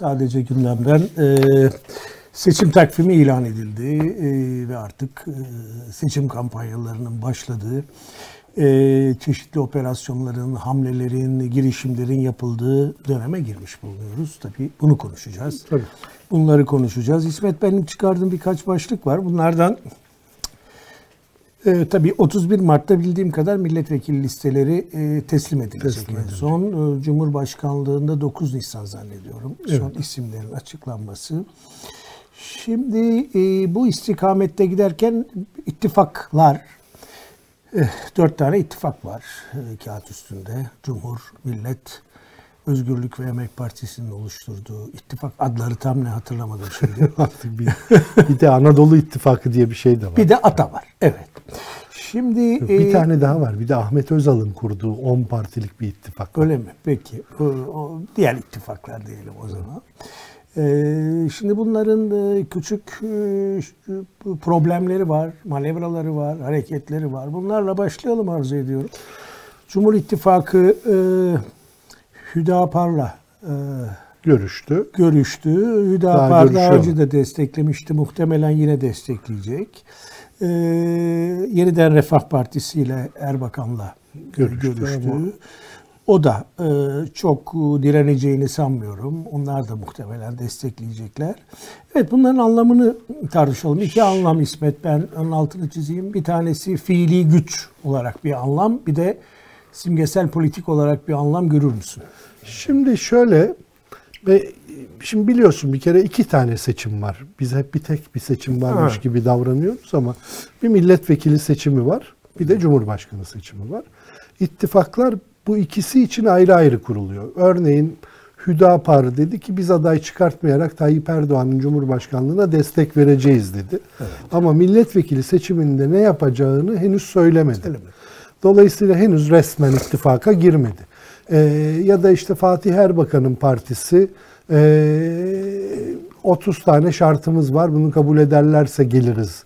Sadece gündemden e, seçim takvimi ilan edildi e, ve artık e, seçim kampanyalarının başladığı, e, çeşitli operasyonların, hamlelerin, girişimlerin yapıldığı döneme girmiş bulunuyoruz. Tabii bunu konuşacağız. Tabii. Bunları konuşacağız. İsmet benim çıkardığım birkaç başlık var. Bunlardan e, tabii 31 Mart'ta bildiğim kadar milletvekili listeleri e, teslim edilecek. Teslim edilecek. Son e, Cumhurbaşkanlığında 9 Nisan zannediyorum. Son Evet. isimlerin açıklanması. Şimdi e, bu istikamette giderken ittifaklar, e, dört tane ittifak var e, kağıt üstünde. Cumhur, Millet, Özgürlük ve Emek Partisi'nin oluşturduğu ittifak adları tam ne hatırlamadım şimdi. Artık bir, bir de Anadolu İttifakı diye bir şey de var. Bir de ATA var. Evet. Şimdi bir e, tane daha var. Bir de Ahmet Özal'ın kurduğu 10 partilik bir ittifak var. öyle mi? Peki. O, o diğer ittifaklar diyelim o zaman. E, şimdi bunların e, küçük e, problemleri var, manevraları var, hareketleri var. Bunlarla başlayalım arzu ediyorum. Cumhur İttifakı e, Hüdapar'la e, Görüştü. görüştü. Hüdapar daha önce de desteklemişti. Muhtemelen yine destekleyecek. Ee, yeniden Refah Partisi ile Erbakan'la Görüştü görüştü. ama- O da e, çok direneceğini sanmıyorum. Onlar da muhtemelen destekleyecekler. Evet bunların anlamını tartışalım. İki anlam İsmet ben onun altını çizeyim. Bir tanesi fiili güç olarak bir anlam. Bir de simgesel politik olarak bir anlam görür müsün? Şimdi şöyle ve şimdi biliyorsun bir kere iki tane seçim var. Biz hep bir tek bir seçim varmış Evet. gibi davranıyoruz ama bir milletvekili seçimi var. Bir de cumhurbaşkanı seçimi var. İttifaklar bu ikisi için ayrı ayrı kuruluyor. Örneğin Hüdapar dedi ki biz aday çıkartmayarak Tayyip Erdoğan'ın Cumhurbaşkanlığına destek vereceğiz dedi. Ama milletvekili seçiminde ne yapacağını henüz söylemedi. Söylemedi. Dolayısıyla henüz resmen ittifaka girmedi. Ee, ya da işte Fatih Erbakan'ın partisi ee, 30 tane şartımız var bunu kabul ederlerse geliriz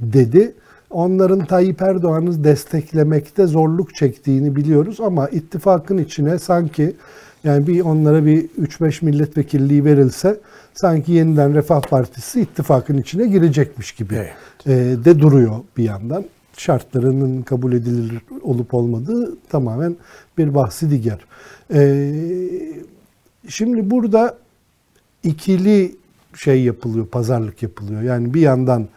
dedi. Onların Tayyip Erdoğan'ı desteklemekte zorluk çektiğini biliyoruz ama ittifakın içine sanki yani bir onlara bir 3-5 milletvekilliği verilse sanki yeniden Refah Partisi ittifakın içine girecekmiş gibi Evet. e, de duruyor bir yandan. Şartlarının kabul edilir olup olmadığı tamamen bir bahsi diğer. E, şimdi burada ikili şey yapılıyor, pazarlık yapılıyor. Yani bir yandan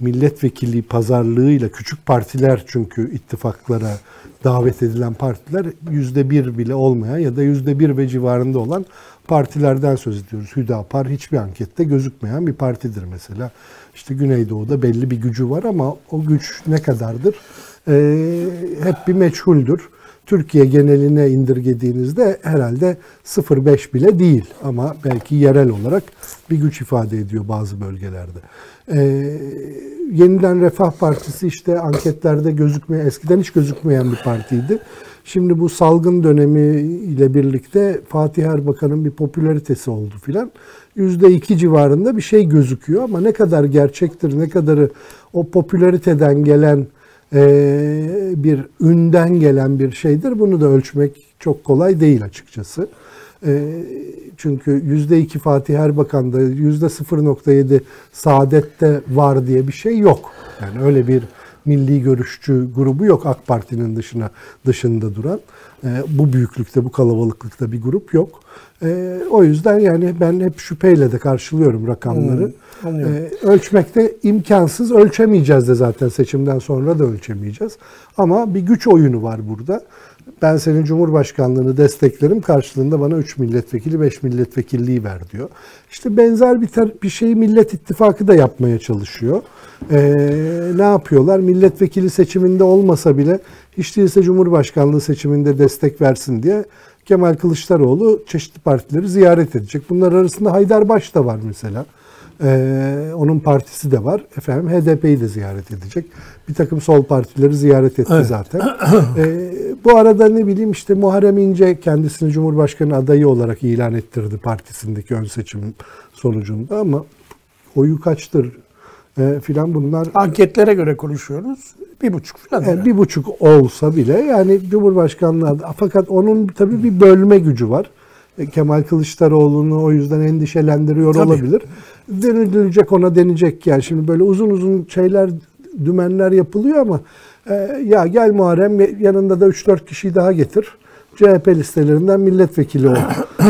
milletvekili pazarlığıyla küçük partiler çünkü ittifaklara davet edilen partiler yüzde bir bile olmayan ya da yüzde bir ve civarında olan partilerden söz ediyoruz. Hüdapar hiçbir ankette gözükmeyen bir partidir mesela. İşte Güneydoğu'da belli bir gücü var ama o güç ne kadardır? Ee, hep bir meçhuldür. Türkiye geneline indirgediğinizde herhalde 0.5 bile değil ama belki yerel olarak bir güç ifade ediyor bazı bölgelerde. Ee, yeniden Refah Partisi işte anketlerde gözükmeyen, eskiden hiç gözükmeyen bir partiydi. Şimdi bu salgın dönemi ile birlikte Fatih Erbakan'ın bir popülaritesi oldu filan. %2 civarında bir şey gözüküyor ama ne kadar gerçektir, ne kadarı o popülariteden gelen ee, bir ünden gelen bir şeydir. Bunu da ölçmek çok kolay değil açıkçası. Ee, çünkü %2 Fatih Erbakan'da %0.7 Saadet'te var diye bir şey yok. Yani öyle bir milli görüşçü grubu yok AK Parti'nin dışına dışında duran. Ee, bu büyüklükte, bu kalabalıklıkta bir grup yok. Ee, o yüzden yani ben hep şüpheyle de karşılıyorum rakamları. Hmm. Ee, ölçmekte imkansız. Ölçemeyeceğiz de zaten seçimden sonra da ölçemeyeceğiz. Ama bir güç oyunu var burada. Ben senin Cumhurbaşkanlığını desteklerim. Karşılığında bana 3 milletvekili, 5 milletvekilliği ver diyor. İşte benzer bir, tar- bir şeyi Millet İttifakı da yapmaya çalışıyor. Ee, ne yapıyorlar? Milletvekili seçiminde olmasa bile hiç değilse Cumhurbaşkanlığı seçiminde destek versin diye Kemal Kılıçdaroğlu çeşitli partileri ziyaret edecek. Bunlar arasında Haydarbaş da var mesela. Ee, onun partisi de var. Efendim HDP'yi de ziyaret edecek. Bir takım sol partileri ziyaret etti Evet. zaten. Ee, bu arada ne bileyim işte Muharrem İnce kendisini Cumhurbaşkanı adayı olarak ilan ettirdi partisindeki ön seçim sonucunda ama oyu kaçtır e, filan bunlar Anketlere göre konuşuyoruz. Bir buçuk falan. yani bir buçuk olsa bile yani Cumhurbaşkanlığı fakat onun tabii bir bölme gücü var. Kemal Kılıçdaroğlu'nu o yüzden endişelendiriyor Tabii. olabilir. Denilecek ona denecek yani. Şimdi böyle uzun uzun şeyler, dümenler yapılıyor ama e, ya gel Muharrem yanında da 3-4 kişiyi daha getir. CHP listelerinden milletvekili ol e,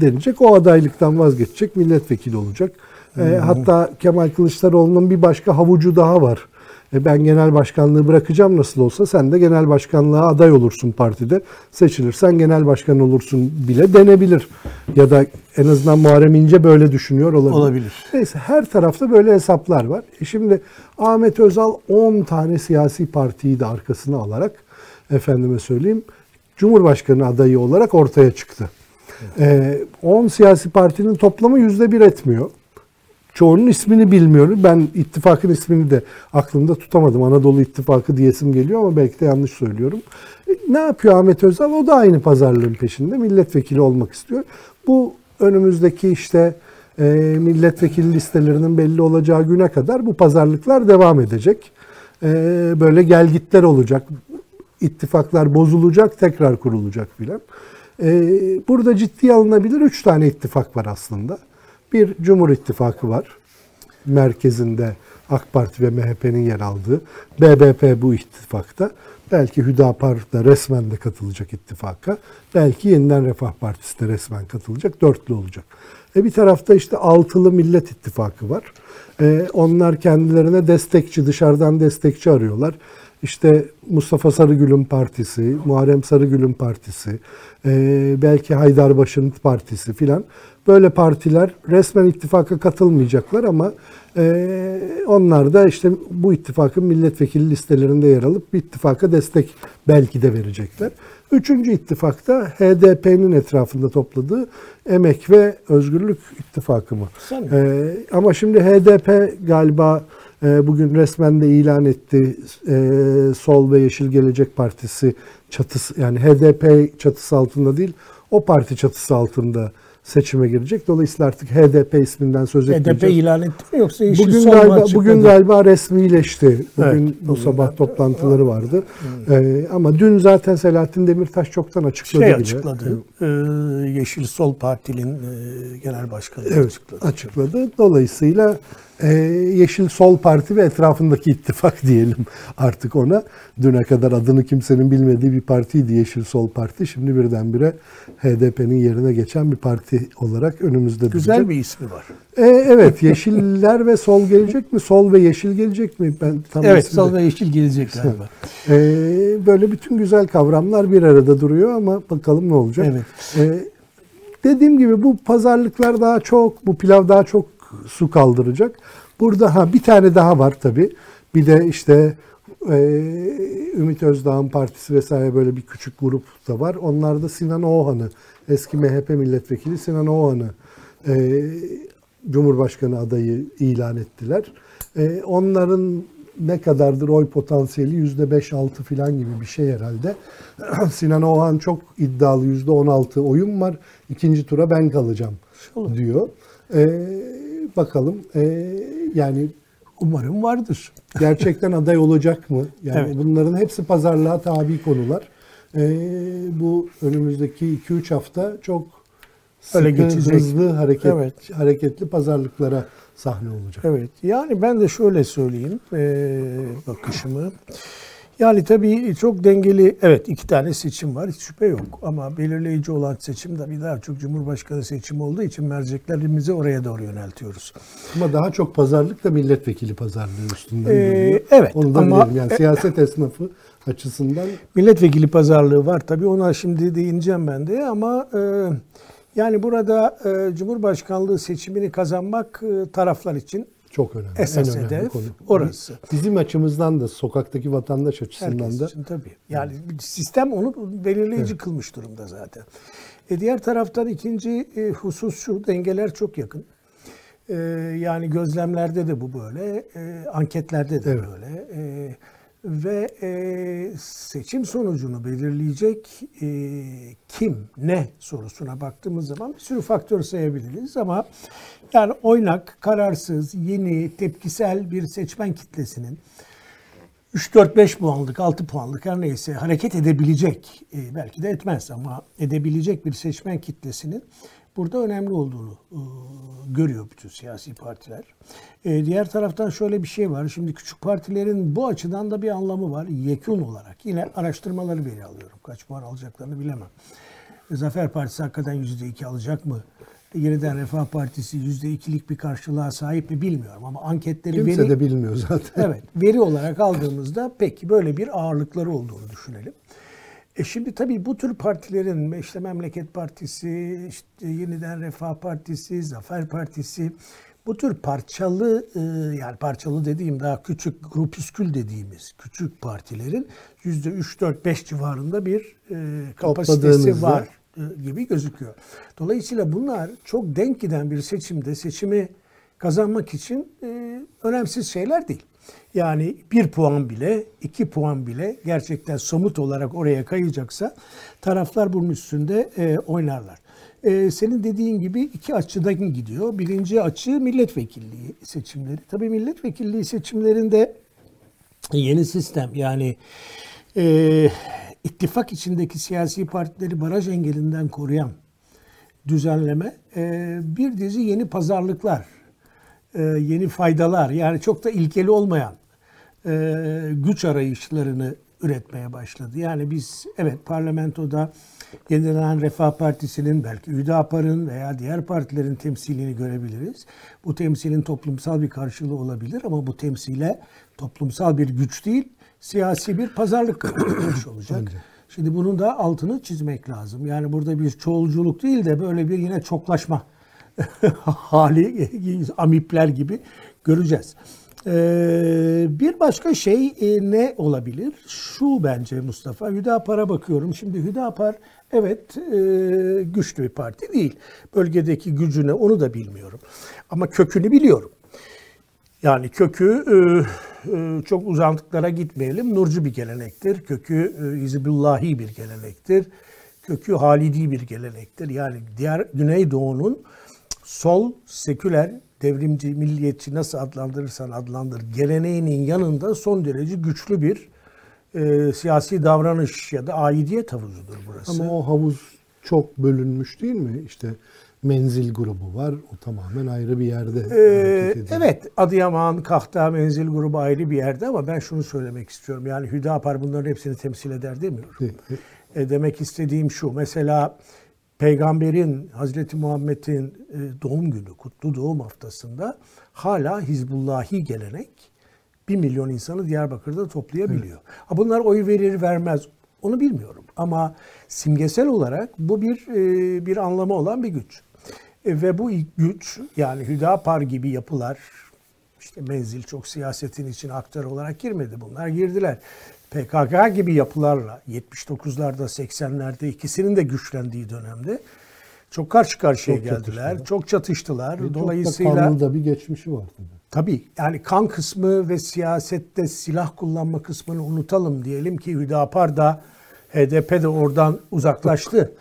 denecek. O adaylıktan vazgeçecek, milletvekili olacak. E, hatta Kemal Kılıçdaroğlu'nun bir başka havucu daha var. E, ben genel başkanlığı bırakacağım nasıl olsa sen de genel başkanlığa aday olursun partide. Seçilirsen genel başkan olursun bile denebilir. Ya da en azından Muharrem İnce böyle düşünüyor olabilir. Olabilir. Neyse her tarafta böyle hesaplar var. E şimdi Ahmet Özal 10 tane siyasi partiyi de arkasına alarak efendime söyleyeyim Cumhurbaşkanı adayı olarak ortaya çıktı. E, 10 siyasi partinin toplamı yüzde bir etmiyor. Çoğunun ismini bilmiyorum. Ben ittifakın ismini de aklımda tutamadım. Anadolu İttifakı diyesim geliyor ama belki de yanlış söylüyorum. E, ne yapıyor Ahmet Özal? O da aynı pazarlığın peşinde. Milletvekili olmak istiyor. Bu önümüzdeki işte e, milletvekili listelerinin belli olacağı güne kadar bu pazarlıklar devam edecek. E, böyle gelgitler olacak. İttifaklar bozulacak, tekrar kurulacak filan. E, burada ciddiye alınabilir üç tane ittifak var aslında. Bir Cumhur İttifakı var. Merkezinde AK Parti ve MHP'nin yer aldığı. BBP bu ittifakta. Belki Hüdapar da resmen de katılacak ittifaka. Belki Yeniden Refah Partisi de resmen katılacak. Dörtlü olacak. E bir tarafta işte altılı Millet İttifakı var. E onlar kendilerine destekçi, dışarıdan destekçi arıyorlar. İşte Mustafa Sarıgül'ün partisi, Muharrem Sarıgül'ün partisi, e, belki Haydarbaşı'nın partisi filan. Böyle partiler resmen ittifaka katılmayacaklar ama e, onlar da işte bu ittifakın milletvekili listelerinde yer alıp bir ittifaka destek belki de verecekler. Üçüncü ittifakta HDP'nin etrafında topladığı Emek ve Özgürlük İttifakı mı? E, ama şimdi HDP galiba e, bugün resmen de ilan etti e, Sol ve Yeşil Gelecek Partisi çatısı yani HDP çatısı altında değil o parti çatısı altında seçime girecek. Dolayısıyla artık HDP isminden söz etmeyeceğiz. HDP ilan etti mi yoksa Yeşil bugün galiba açıkladı? bugün galiba resmileşti. Bugün Evet, bu bugün sabah de- toplantıları vardı. Ee, ama dün zaten Selahattin Demirtaş çoktan açıkladı şey bile. açıkladı. e, Yeşil Sol Parti'nin e, genel başkanı Evet, açıkladı. açıkladı. Dolayısıyla e, Yeşil Sol Parti ve etrafındaki ittifak diyelim artık ona. Düne kadar adını kimsenin bilmediği bir partiydi Yeşil Sol Parti. Şimdi birdenbire HDP'nin yerine geçen bir parti olarak önümüzde Güzel duracak. bir ismi var. E, evet, Yeşiller ve Sol gelecek mi? Sol ve Yeşil gelecek mi? Ben tam Evet, ismini- Sol ve Yeşil gelecek galiba. E, böyle bütün güzel kavramlar bir arada duruyor ama bakalım ne olacak. Evet. E, dediğim gibi bu pazarlıklar daha çok, bu pilav daha çok su kaldıracak. Burada ha bir tane daha var tabii. Bir de işte e, Ümit Özdağ'ın partisi vesaire böyle bir küçük grup da var. Onlar da Sinan Oğan'ı, eski MHP milletvekili Sinan Oğan'ı e, Cumhurbaşkanı adayı ilan ettiler. E, onların ne kadardır oy potansiyeli yüzde beş altı falan gibi bir şey herhalde. Sinan Oğan çok iddialı yüzde on altı oyun var. İkinci tura ben kalacağım diyor. E, bakalım e, yani Umarım vardır. gerçekten aday olacak mı? Yani Evet. bunların hepsi pazarlığa tabi konular. Ee, bu önümüzdeki 2-3 hafta çok Öyle sıkı, geçecek. hızlı hareket, Evet. hareketli pazarlıklara sahne olacak. Evet. Yani ben de şöyle söyleyeyim e, bakışımı. Yani tabii çok dengeli, evet iki tane seçim var, hiç şüphe yok. Ama belirleyici olan seçim tabii daha çok Cumhurbaşkanı seçimi olduğu için merceklerimizi oraya doğru yöneltiyoruz. Ama daha çok pazarlık da milletvekili pazarlığı üstünden Ee, evet, Onu da ama- bilelim. Yani siyaset esnafı açısından Milletvekili pazarlığı var tabii ona şimdi değineceğim ben de ama e, yani burada e, Cumhurbaşkanlığı seçimini kazanmak e, taraflar için çok önemli. esas en önemli hedef konu. orası. Bizim açımızdan da sokaktaki vatandaş açısından Herkes da için tabii. Yani sistem onu belirleyici kılmış durumda zaten. E diğer taraftan ikinci e, husus şu, dengeler çok yakın. E, yani gözlemlerde de bu böyle, e, anketlerde de Evet. böyle. E, ve e, seçim sonucunu belirleyecek e, kim, ne sorusuna baktığımız zaman bir sürü faktör sayabiliriz ama yani oynak, kararsız, yeni, tepkisel bir seçmen kitlesinin 3-4-5 puanlık, 6 puanlık her neyse hareket edebilecek, e, belki de etmez ama edebilecek bir seçmen kitlesinin burada önemli olduğunu e, görüyor bütün siyasi partiler. E, diğer taraftan şöyle bir şey var. Şimdi küçük partilerin bu açıdan da bir anlamı var. Yekun olarak. Yine araştırmaları veri alıyorum. Kaç puan alacaklarını bilemem. Zafer Partisi hakikaten %2 alacak mı? Yeniden Refah Partisi %2'lik bir karşılığa sahip mi bilmiyorum ama anketleri Kimse veri... de bilmiyor zaten. Evet, veri olarak aldığımızda peki böyle bir ağırlıkları olduğunu düşünelim. E şimdi tabii bu tür partilerin işte Memleket Partisi, işte Yeniden Refah Partisi, Zafer Partisi bu tür parçalı e, yani parçalı dediğim daha küçük grupüskül dediğimiz küçük partilerin yüzde 3 4 5 civarında bir e, kapasitesi var e, gibi gözüküyor. Dolayısıyla bunlar çok denk giden bir seçimde seçimi kazanmak için önemsiz şeyler değil. Yani bir puan bile, iki puan bile gerçekten somut olarak oraya kayacaksa taraflar bunun üstünde e, oynarlar. E, senin dediğin gibi iki açıdan gidiyor. Birinci açı milletvekilliği seçimleri. Tabii milletvekilliği seçimlerinde yeni sistem yani e, ittifak içindeki siyasi partileri baraj engelinden koruyan düzenleme e, bir dizi yeni pazarlıklar, e, yeni faydalar yani çok da ilkeli olmayan e, güç arayışlarını üretmeye başladı. Yani biz evet parlamentoda yeniden Refah Partisi'nin belki Hüdapar'ın veya diğer partilerin temsilini görebiliriz. Bu temsilin toplumsal bir karşılığı olabilir ama bu temsile toplumsal bir güç değil, siyasi bir pazarlık güç olacak. Şimdi bunun da altını çizmek lazım. Yani burada bir çoğulculuk değil de böyle bir yine çoklaşma hali amipler gibi göreceğiz. Ee, bir başka şey e, ne olabilir? Şu bence Mustafa. Hüdapar'a bakıyorum. Şimdi Hüdapar evet e, güçlü bir parti değil. Bölgedeki gücüne onu da bilmiyorum. Ama kökünü biliyorum. Yani kökü e, e, çok uzantıklara gitmeyelim. Nurcu bir gelenektir. Kökü e, Hizbullahi bir gelenektir. Kökü Halidi bir gelenektir. Yani diğer Güneydoğu'nun sol, seküler, devrimci, milliyetçi nasıl adlandırırsan adlandır geleneğinin yanında son derece güçlü bir e, siyasi davranış ya da aidiyet havuzudur burası. Ama o havuz çok bölünmüş değil mi? İşte menzil grubu var. O tamamen ayrı bir yerde. Ee, evet, Adıyaman, Kahta, Menzil grubu ayrı bir yerde ama ben şunu söylemek istiyorum. Yani Hüdapar bunların hepsini temsil eder demiyorum. E, demek istediğim şu. Mesela Peygamberin, Hazreti Muhammed'in e, doğum günü, kutlu doğum haftasında hala Hizbullahi gelenek bir milyon insanı Diyarbakır'da toplayabiliyor. Ha, bunlar oy verir vermez onu bilmiyorum. Ama simgesel olarak bu bir e, bir anlamı olan bir güç. E, ve bu güç yani Hüdapar gibi yapılar işte menzil çok siyasetin için aktör olarak girmedi. Bunlar girdiler. PKK gibi yapılarla 79'larda 80'lerde ikisinin de güçlendiği dönemde çok karşı karşıya Çok geldiler. çatıştılar. Çok çatıştılar. Ve çok da Dolayısıyla da bir geçmişi var tabii. Tabii yani kan kısmı ve siyasette silah kullanma kısmını unutalım diyelim ki Hüdapar da HDP de oradan uzaklaştı.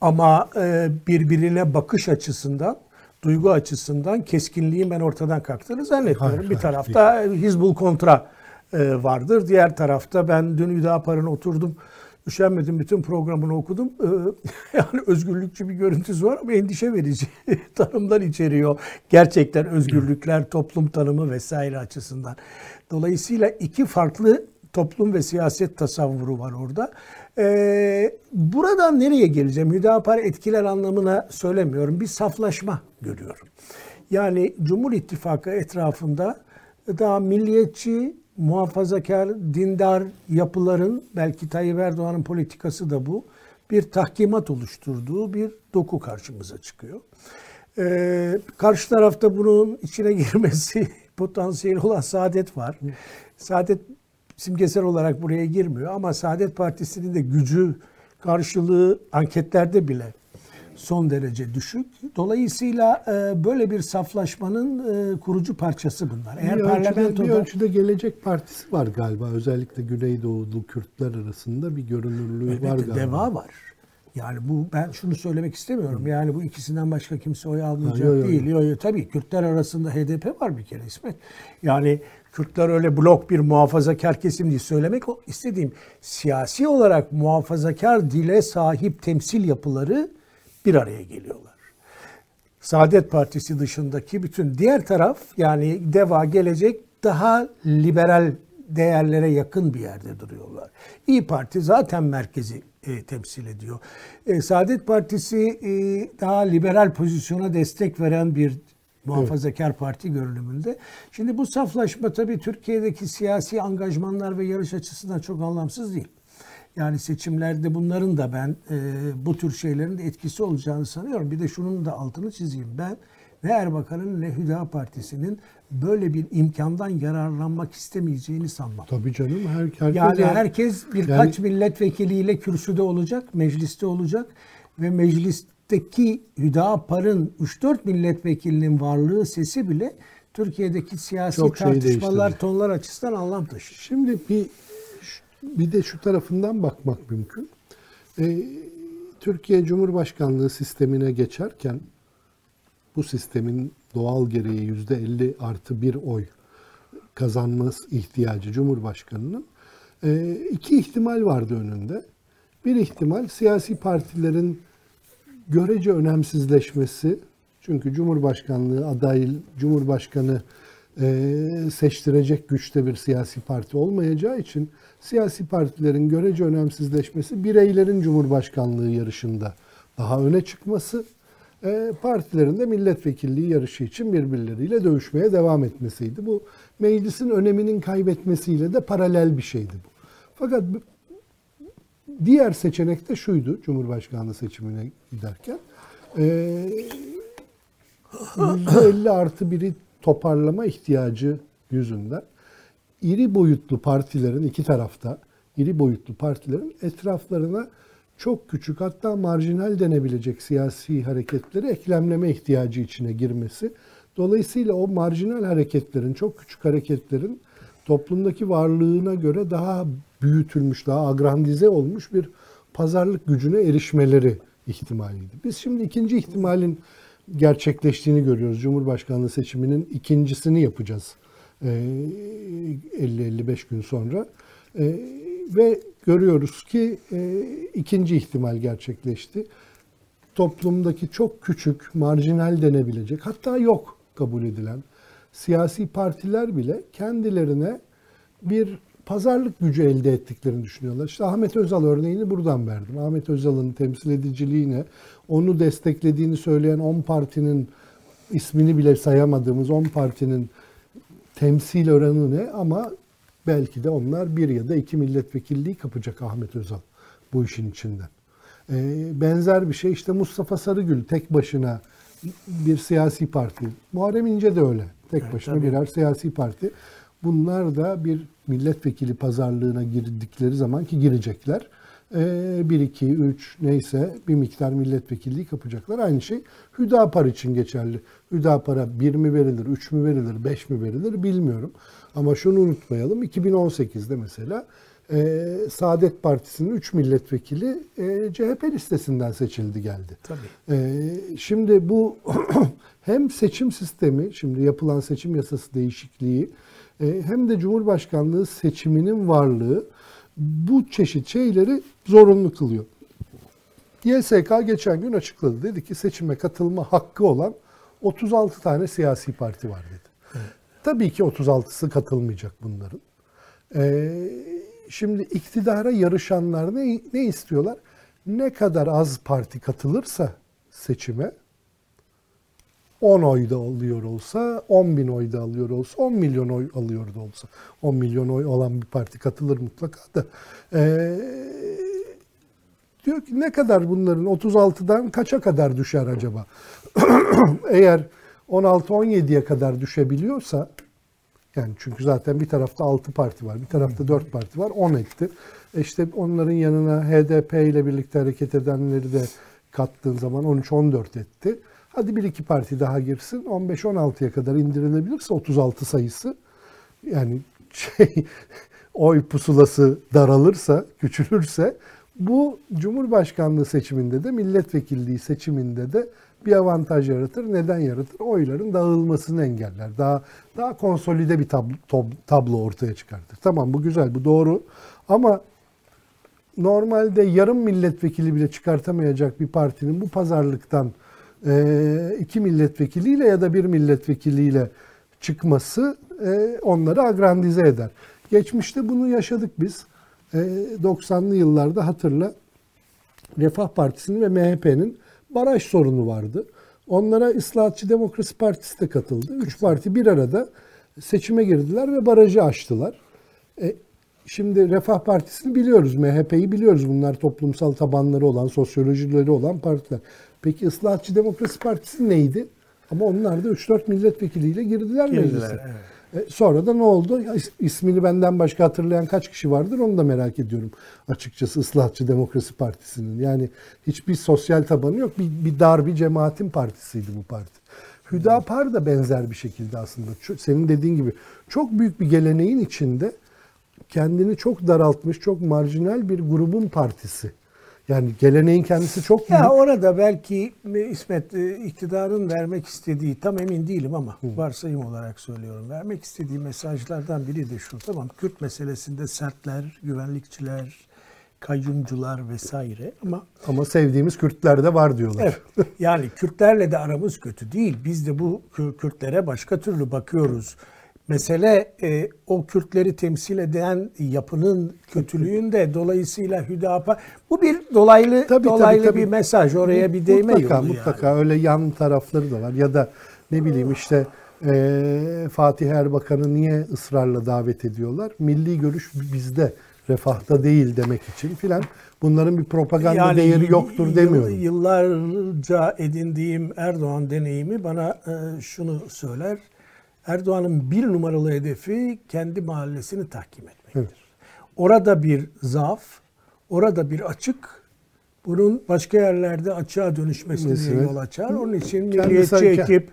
Ama e, birbirine bakış açısından, duygu açısından keskinliğin ben ortadan kalktığını zannetmiyorum. Hayır, bir hayır, tarafta Hizbul kontra vardır. Diğer tarafta ben dün Hüdapar'ın oturdum. Üşenmedim bütün programını okudum. Ee, yani özgürlükçü bir görüntüsü var ama endişe verici tanımlar içeriyor. Gerçekten özgürlükler, toplum tanımı vesaire açısından. Dolayısıyla iki farklı toplum ve siyaset tasavvuru var orada. Ee, buradan nereye geleceğim? Hüdapar etkiler anlamına söylemiyorum. Bir saflaşma görüyorum. Yani Cumhur İttifakı etrafında daha milliyetçi, muhafazakar, dindar yapıların belki Tayyip Erdoğan'ın politikası da bu. Bir tahkimat oluşturduğu bir doku karşımıza çıkıyor. Ee, karşı tarafta bunun içine girmesi potansiyeli olan Saadet var. Saadet simgesel olarak buraya girmiyor ama Saadet Partisi'nin de gücü, karşılığı anketlerde bile son derece düşük. Dolayısıyla e, böyle bir saflaşmanın e, kurucu parçası bunlar. Eğer bir, ölçüde, bir parlamentoda ölçüde Gelecek Partisi var galiba. Özellikle Güneydoğulu Kürtler arasında bir görünürlüğü Evet, var galiba. deva var. Yani bu ben şunu söylemek istemiyorum. Yani bu ikisinden başka kimse oy almayacak Ha, yo, yo, değil. Yo, yo, tabii Kürtler arasında HDP var bir kere İsmet. Yani Kürtler öyle blok bir muhafazakar kesim değil. Söylemek istediğim siyasi olarak muhafazakar dile sahip temsil yapıları bir araya geliyorlar. Saadet Partisi dışındaki bütün diğer taraf yani DEVA gelecek daha liberal değerlere yakın bir yerde duruyorlar. İyi Parti zaten merkezi e, temsil ediyor. E, Saadet Partisi e, daha liberal pozisyona destek veren bir muhafazakar evet. parti görünümünde. Şimdi bu saflaşma tabii Türkiye'deki siyasi angajmanlar ve yarış açısından çok anlamsız değil. Yani seçimlerde bunların da ben e, bu tür şeylerin de etkisi olacağını sanıyorum. Bir de şunun da altını çizeyim. Ben ne Erbakan'ın ne Hüda Partisi'nin böyle bir imkandan yararlanmak istemeyeceğini sanmam. Tabii canım. Her, herkes yani herkes birkaç yani, milletvekiliyle kürsüde olacak, mecliste olacak ve meclisteki Hüdapar'ın 3-4 milletvekilinin varlığı sesi bile Türkiye'deki siyasi Çok tartışmalar, tonlar açısından anlam taşıyor. Şimdi bir bir de şu tarafından bakmak mümkün. Ee, Türkiye Cumhurbaşkanlığı sistemine geçerken bu sistemin doğal gereği yüzde 50 artı bir oy kazanması ihtiyacı Cumhurbaşkanı'nın e, iki ihtimal vardı önünde. Bir ihtimal siyasi partilerin görece önemsizleşmesi. Çünkü Cumhurbaşkanlığı adayı, Cumhurbaşkanı e, seçtirecek güçte bir siyasi parti olmayacağı için siyasi partilerin görece önemsizleşmesi, bireylerin Cumhurbaşkanlığı yarışında daha öne çıkması e, partilerin de milletvekilliği yarışı için birbirleriyle dövüşmeye devam etmesiydi. Bu meclisin öneminin kaybetmesiyle de paralel bir şeydi bu. Fakat diğer seçenek de şuydu Cumhurbaşkanlığı seçimine giderken. %50 e, artı biri toparlama ihtiyacı yüzünden iri boyutlu partilerin iki tarafta iri boyutlu partilerin etraflarına çok küçük hatta marjinal denebilecek siyasi hareketleri eklemleme ihtiyacı içine girmesi. Dolayısıyla o marjinal hareketlerin, çok küçük hareketlerin toplumdaki varlığına göre daha büyütülmüş, daha agrandize olmuş bir pazarlık gücüne erişmeleri ihtimaliydi. Biz şimdi ikinci ihtimalin gerçekleştiğini görüyoruz. Cumhurbaşkanlığı seçiminin ikincisini yapacağız 50-55 ee, gün sonra. Ee, ve görüyoruz ki e, ikinci ihtimal gerçekleşti. Toplumdaki çok küçük, marjinal denebilecek, hatta yok kabul edilen siyasi partiler bile kendilerine bir pazarlık gücü elde ettiklerini düşünüyorlar. İşte Ahmet Özal örneğini buradan verdim. Ahmet Özal'ın temsil ediciliğine, onu desteklediğini söyleyen 10 partinin ismini bile sayamadığımız 10 partinin temsil oranı ne ama belki de onlar bir ya da iki milletvekilliği kapacak Ahmet Özal bu işin içinden. Ee, benzer bir şey işte Mustafa Sarıgül tek başına bir siyasi parti. Muharrem İnce de öyle. Tek evet, başına tabii. birer siyasi parti. Bunlar da bir milletvekili pazarlığına girdikleri zaman ki girecekler. 1, 2, 3 neyse bir miktar milletvekilliği kapacaklar. Aynı şey Hüdapar için geçerli. Hüdapar'a 1 mi verilir, 3 mü verilir, 5 mi verilir bilmiyorum. Ama şunu unutmayalım 2018'de mesela e, Saadet Partisi'nin 3 milletvekili e, CHP listesinden seçildi geldi. Tabii. E, şimdi bu hem seçim sistemi, şimdi yapılan seçim yasası değişikliği hem de Cumhurbaşkanlığı seçiminin varlığı bu çeşit şeyleri zorunlu kılıyor. YSK geçen gün açıkladı. Dedi ki seçime katılma hakkı olan 36 tane siyasi parti var dedi. Evet. Tabii ki 36'sı katılmayacak bunların. Ee, şimdi iktidara yarışanlar ne, ne istiyorlar? Ne kadar az parti katılırsa seçime 10 oyda alıyor olsa, 10 bin oyda alıyor olsa, 10 milyon oy alıyor da olsa, 10 milyon oy olan bir parti katılır mutlaka da. Ee, diyor ki ne kadar bunların 36'dan kaça kadar düşer acaba? Eğer 16-17'ye kadar düşebiliyorsa, yani çünkü zaten bir tarafta 6 parti var, bir tarafta 4 parti var, 10 etti. E işte onların yanına HDP ile birlikte hareket edenleri de kattığın zaman 13-14 etti. Hadi bir iki parti daha girsin. 15-16'ya kadar indirilebilirse 36 sayısı yani şey oy pusulası daralırsa, küçülürse bu Cumhurbaşkanlığı seçiminde de milletvekilliği seçiminde de bir avantaj yaratır. Neden yaratır? Oyların dağılmasını engeller. Daha daha konsolide bir tablo, tablo ortaya çıkartır. Tamam bu güzel, bu doğru. Ama normalde yarım milletvekili bile çıkartamayacak bir partinin bu pazarlıktan iki milletvekiliyle ya da bir milletvekiliyle çıkması e, onları agrandize eder. Geçmişte bunu yaşadık biz. E, 90'lı yıllarda hatırla Refah Partisi'nin ve MHP'nin baraj sorunu vardı. Onlara İslahatçı Demokrasi Partisi de katıldı. Üç parti bir arada seçime girdiler ve barajı aştılar. E, şimdi Refah Partisi'ni biliyoruz, MHP'yi biliyoruz. Bunlar toplumsal tabanları olan, sosyolojileri olan partiler. Peki Islahatçı Demokrasi Partisi neydi? Ama onlar da 3-4 milletvekiliyle girdiler, girdiler meclise. Evet. E, sonra da ne oldu? İsmini benden başka hatırlayan kaç kişi vardır onu da merak ediyorum. Açıkçası Islahatçı Demokrasi Partisi'nin. Yani hiçbir sosyal tabanı yok. Bir, bir dar bir cemaatin partisiydi bu parti. Hüdapar da benzer bir şekilde aslında. Senin dediğin gibi çok büyük bir geleneğin içinde kendini çok daraltmış, çok marjinal bir grubun partisi. Yani geleneğin kendisi çok Ya orada belki İsmet e, iktidarın vermek istediği tam emin değilim ama Hı. varsayım olarak söylüyorum. Vermek istediği mesajlardan biri de şu. Tamam Kürt meselesinde sertler, güvenlikçiler, kayyumcular vesaire ama ama sevdiğimiz Kürtler de var diyorlar. Evet. Yani Kürtlerle de aramız kötü değil. Biz de bu Kürtlere başka türlü bakıyoruz. Mesele e, o Kürtleri temsil eden yapının kötülüğünde dolayısıyla Hüdapar bu bir dolaylı tabii, dolaylı tabii, tabii. bir mesaj oraya bir değme mutlaka, yolu mutlaka yani. öyle yan tarafları da var ya da ne bileyim işte e, Fatih Erbakan'ı niye ısrarla davet ediyorlar? Milli görüş bizde refahta değil demek için filan. Bunların bir propaganda yani, değeri yoktur demiyorum. Yıllarca edindiğim Erdoğan deneyimi bana e, şunu söyler. Erdoğan'ın bir numaralı hedefi kendi mahallesini tahkim etmektir. Evet. Orada bir zaaf, orada bir açık, bunun başka yerlerde açığa dönüşmesine Mesela, yol açar. Onun için milliyetçi ekip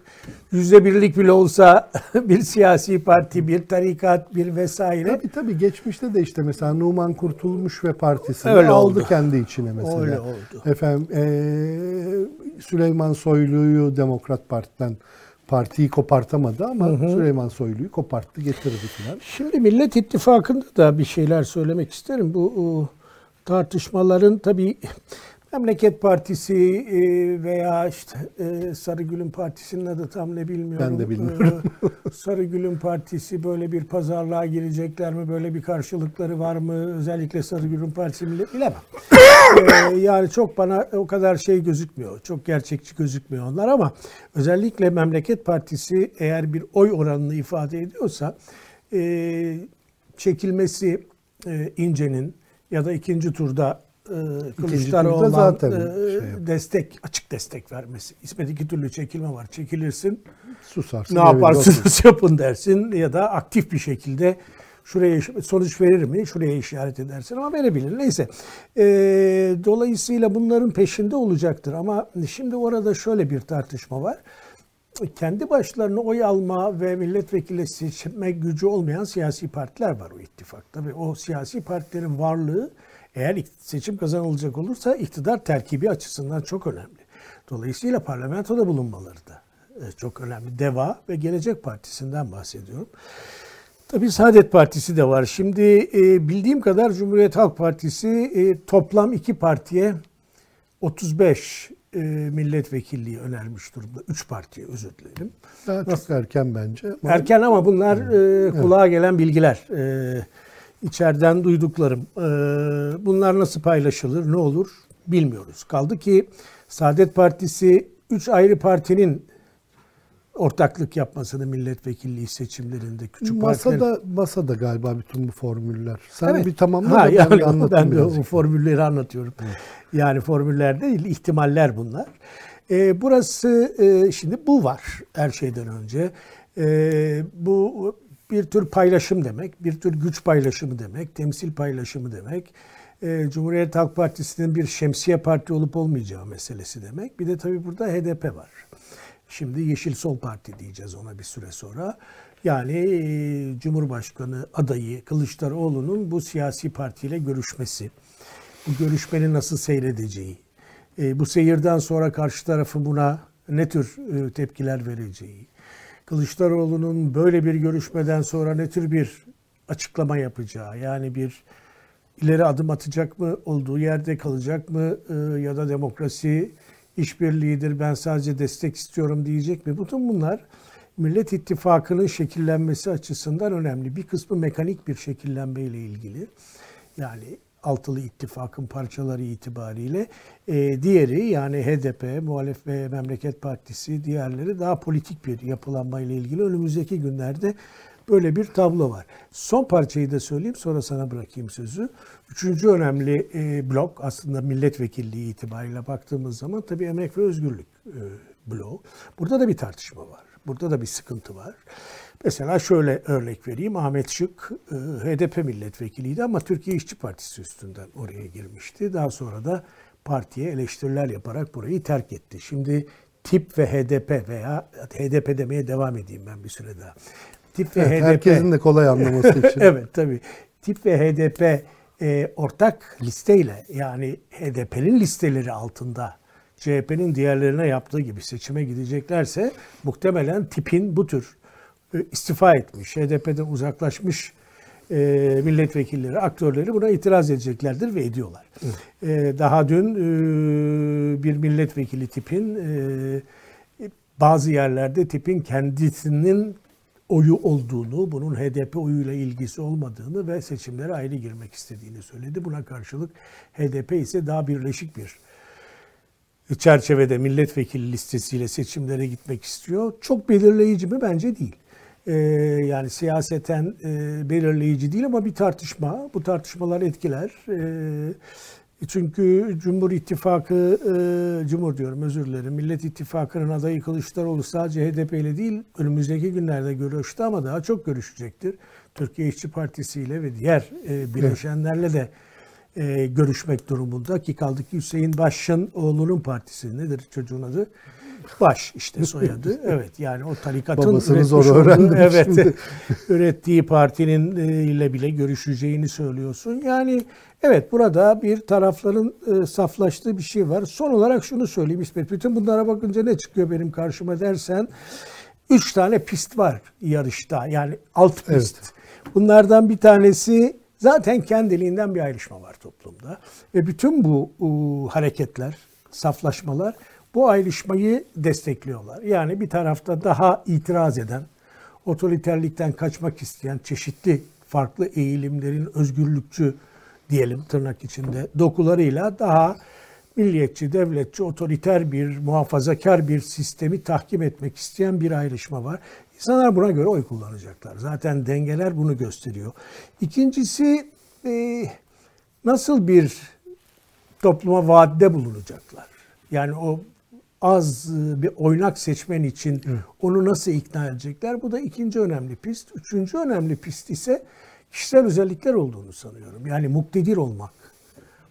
yüzde birlik bile olsa bir siyasi parti, bir tarikat, bir vesaire. Tabii tabii geçmişte de işte mesela Numan Kurtulmuş ve partisini Öyle aldı oldu. kendi içine mesela. Öyle oldu. Efendim e, Süleyman Soylu'yu Demokrat Parti'den partiyi kopartamadı ama hı hı. Süleyman Soylu'yu koparttı, getirdi falan. Şimdi Millet İttifakı'nda da bir şeyler söylemek isterim. Bu tartışmaların tabii Memleket Partisi e, veya işte e, Sarıgül'ün partisinin adı tam ne bilmiyorum. Ben de bilmiyorum. E, Sarıgül'ün partisi böyle bir pazarlığa girecekler mi? Böyle bir karşılıkları var mı? Özellikle Sarıgül'ün partisi bilemem. yani çok bana o kadar şey gözükmüyor. Çok gerçekçi gözükmüyor onlar ama özellikle Memleket Partisi eğer bir oy oranını ifade ediyorsa çekilmesi İnce'nin ya da ikinci turda Kılıçdaroğlu'na zaten e, şey destek, açık destek vermesi. İsmet iki türlü çekilme var. Çekilirsin, susarsın. Ne yaparsınız yapın dersin ya da aktif bir şekilde şuraya sonuç verir mi? Şuraya işaret edersin ama verebilir. Neyse. E, dolayısıyla bunların peşinde olacaktır. Ama şimdi orada şöyle bir tartışma var. Kendi başlarına oy alma ve milletvekili seçme gücü olmayan siyasi partiler var o ittifakta. Ve o siyasi partilerin varlığı eğer seçim kazanılacak olursa iktidar terkibi açısından çok önemli. Dolayısıyla parlamentoda bulunmaları da e, çok önemli. DEVA ve Gelecek Partisi'nden bahsediyorum. Tabii Saadet Partisi de var. Şimdi e, bildiğim kadar Cumhuriyet Halk Partisi e, toplam iki partiye 35 milletvekilliği önermiş durumda. Üç partiye özür dilerim. Daha çok erken bence. Erken ama bunlar evet. kulağa gelen bilgiler içeriden duyduklarım. Ee, bunlar nasıl paylaşılır, ne olur bilmiyoruz. Kaldı ki Saadet Partisi üç ayrı partinin ortaklık yapmasını milletvekilliği seçimlerinde küçük masada partiler... masada galiba bütün bu formüller. Sen evet. bir tamamla ha, yani ben, ben de o formülleri anlatıyorum. Evet. Yani formüller değil, ihtimaller bunlar. Ee, burası e, şimdi bu var her şeyden önce. E, bu bir tür paylaşım demek, bir tür güç paylaşımı demek, temsil paylaşımı demek. E, Cumhuriyet Halk Partisi'nin bir şemsiye parti olup olmayacağı meselesi demek. Bir de tabii burada HDP var. Şimdi Yeşil Sol Parti diyeceğiz ona bir süre sonra. Yani e, Cumhurbaşkanı adayı Kılıçdaroğlu'nun bu siyasi partiyle görüşmesi, bu görüşmenin nasıl seyredeceği, e, bu seyirden sonra karşı tarafı buna ne tür e, tepkiler vereceği, Kılıçdaroğlu'nun böyle bir görüşmeden sonra ne tür bir açıklama yapacağı, yani bir ileri adım atacak mı, olduğu yerde kalacak mı e, ya da demokrasi işbirliğidir, ben sadece destek istiyorum diyecek mi? Bütün bunlar Millet İttifakı'nın şekillenmesi açısından önemli. Bir kısmı mekanik bir şekillenme ile ilgili. Yani altılı ittifakın parçaları itibariyle. E, diğeri yani HDP, Muhalef ve Memleket Partisi, diğerleri daha politik bir yapılanma ile ilgili önümüzdeki günlerde böyle bir tablo var. Son parçayı da söyleyeyim sonra sana bırakayım sözü. Üçüncü önemli e, blok aslında milletvekilliği itibariyle baktığımız zaman tabii emek ve özgürlük e, bloğu. Burada da bir tartışma var. Burada da bir sıkıntı var. Mesela şöyle örnek vereyim. Ahmet Şık e, HDP milletvekiliydi ama Türkiye İşçi Partisi üstünden oraya girmişti. Daha sonra da partiye eleştiriler yaparak burayı terk etti. Şimdi tip ve HDP veya HDP demeye devam edeyim ben bir süre daha. Tip ve evet, HDP. Herkesin de kolay anlaması için. evet tabii. Tip ve HDP e, ortak listeyle yani HDP'nin listeleri altında CHP'nin diğerlerine yaptığı gibi seçime gideceklerse muhtemelen tipin bu tür e, istifa etmiş, HDP'den uzaklaşmış e, milletvekilleri, aktörleri buna itiraz edeceklerdir ve ediyorlar. E, daha dün e, bir milletvekili tipin e, bazı yerlerde tipin kendisinin oyu olduğunu, bunun HDP oyuyla ilgisi olmadığını ve seçimlere ayrı girmek istediğini söyledi. Buna karşılık HDP ise daha birleşik bir çerçevede milletvekili listesiyle seçimlere gitmek istiyor. Çok belirleyici mi? Bence değil. Ee, yani siyaseten e, belirleyici değil ama bir tartışma. Bu tartışmalar etkiler. Ee, çünkü Cumhur İttifakı, e, Cumhur diyorum özür dilerim, Millet İttifakı'nın adayı Kılıçdaroğlu sadece HDP ile değil önümüzdeki günlerde görüştü ama daha çok görüşecektir. Türkiye İşçi Partisi ile ve diğer e, bileşenlerle de e, görüşmek durumunda ki kaldı ki Hüseyin Baş'ın oğlunun partisi nedir çocuğun adı? Baş işte soyadı. Evet yani o tarikatın Babasını zor öğrendim evet, şimdi. ürettiği partinin e, ile bile görüşeceğini söylüyorsun. Yani evet burada bir tarafların e, saflaştığı bir şey var. Son olarak şunu söyleyeyim İsmet. Bütün bunlara bakınca ne çıkıyor benim karşıma dersen üç tane pist var yarışta. Yani alt pist. Evet. Bunlardan bir tanesi Zaten kendiliğinden bir ayrışma var toplumda. Ve bütün bu uh, hareketler, saflaşmalar bu ayrışmayı destekliyorlar. Yani bir tarafta daha itiraz eden, otoriterlikten kaçmak isteyen çeşitli farklı eğilimlerin özgürlükçü diyelim tırnak içinde dokularıyla daha milliyetçi, devletçi, otoriter bir, muhafazakar bir sistemi tahkim etmek isteyen bir ayrışma var. İnsanlar buna göre oy kullanacaklar. Zaten dengeler bunu gösteriyor. İkincisi e, nasıl bir topluma vaadde bulunacaklar? Yani o az e, bir oynak seçmen için onu nasıl ikna edecekler? Bu da ikinci önemli pist. Üçüncü önemli pist ise kişisel özellikler olduğunu sanıyorum. Yani muktedir olmak,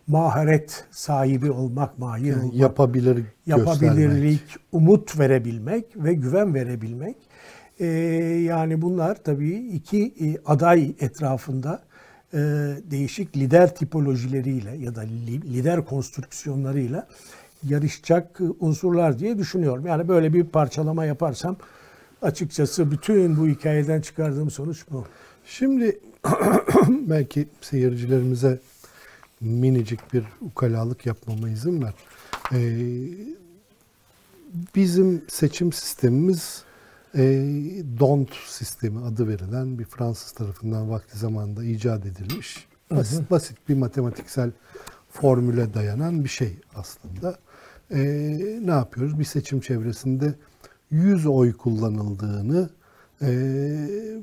maharet sahibi olmak, mahir yani olmak, yapabilir yapabilirlik, göstermek. umut verebilmek ve güven verebilmek. Ee, yani bunlar tabii iki e, aday etrafında e, değişik lider tipolojileriyle ya da lider konstrüksiyonlarıyla yarışacak unsurlar diye düşünüyorum. Yani böyle bir parçalama yaparsam açıkçası bütün bu hikayeden çıkardığım sonuç bu. Şimdi belki seyircilerimize minicik bir ukalalık yapmama izin ver. Ee, bizim seçim sistemimiz e, DONT sistemi adı verilen bir Fransız tarafından vakti zamanında icat edilmiş. Basit, hı hı. basit bir matematiksel formüle dayanan bir şey aslında. E, ne yapıyoruz? Bir seçim çevresinde 100 oy kullanıldığını e,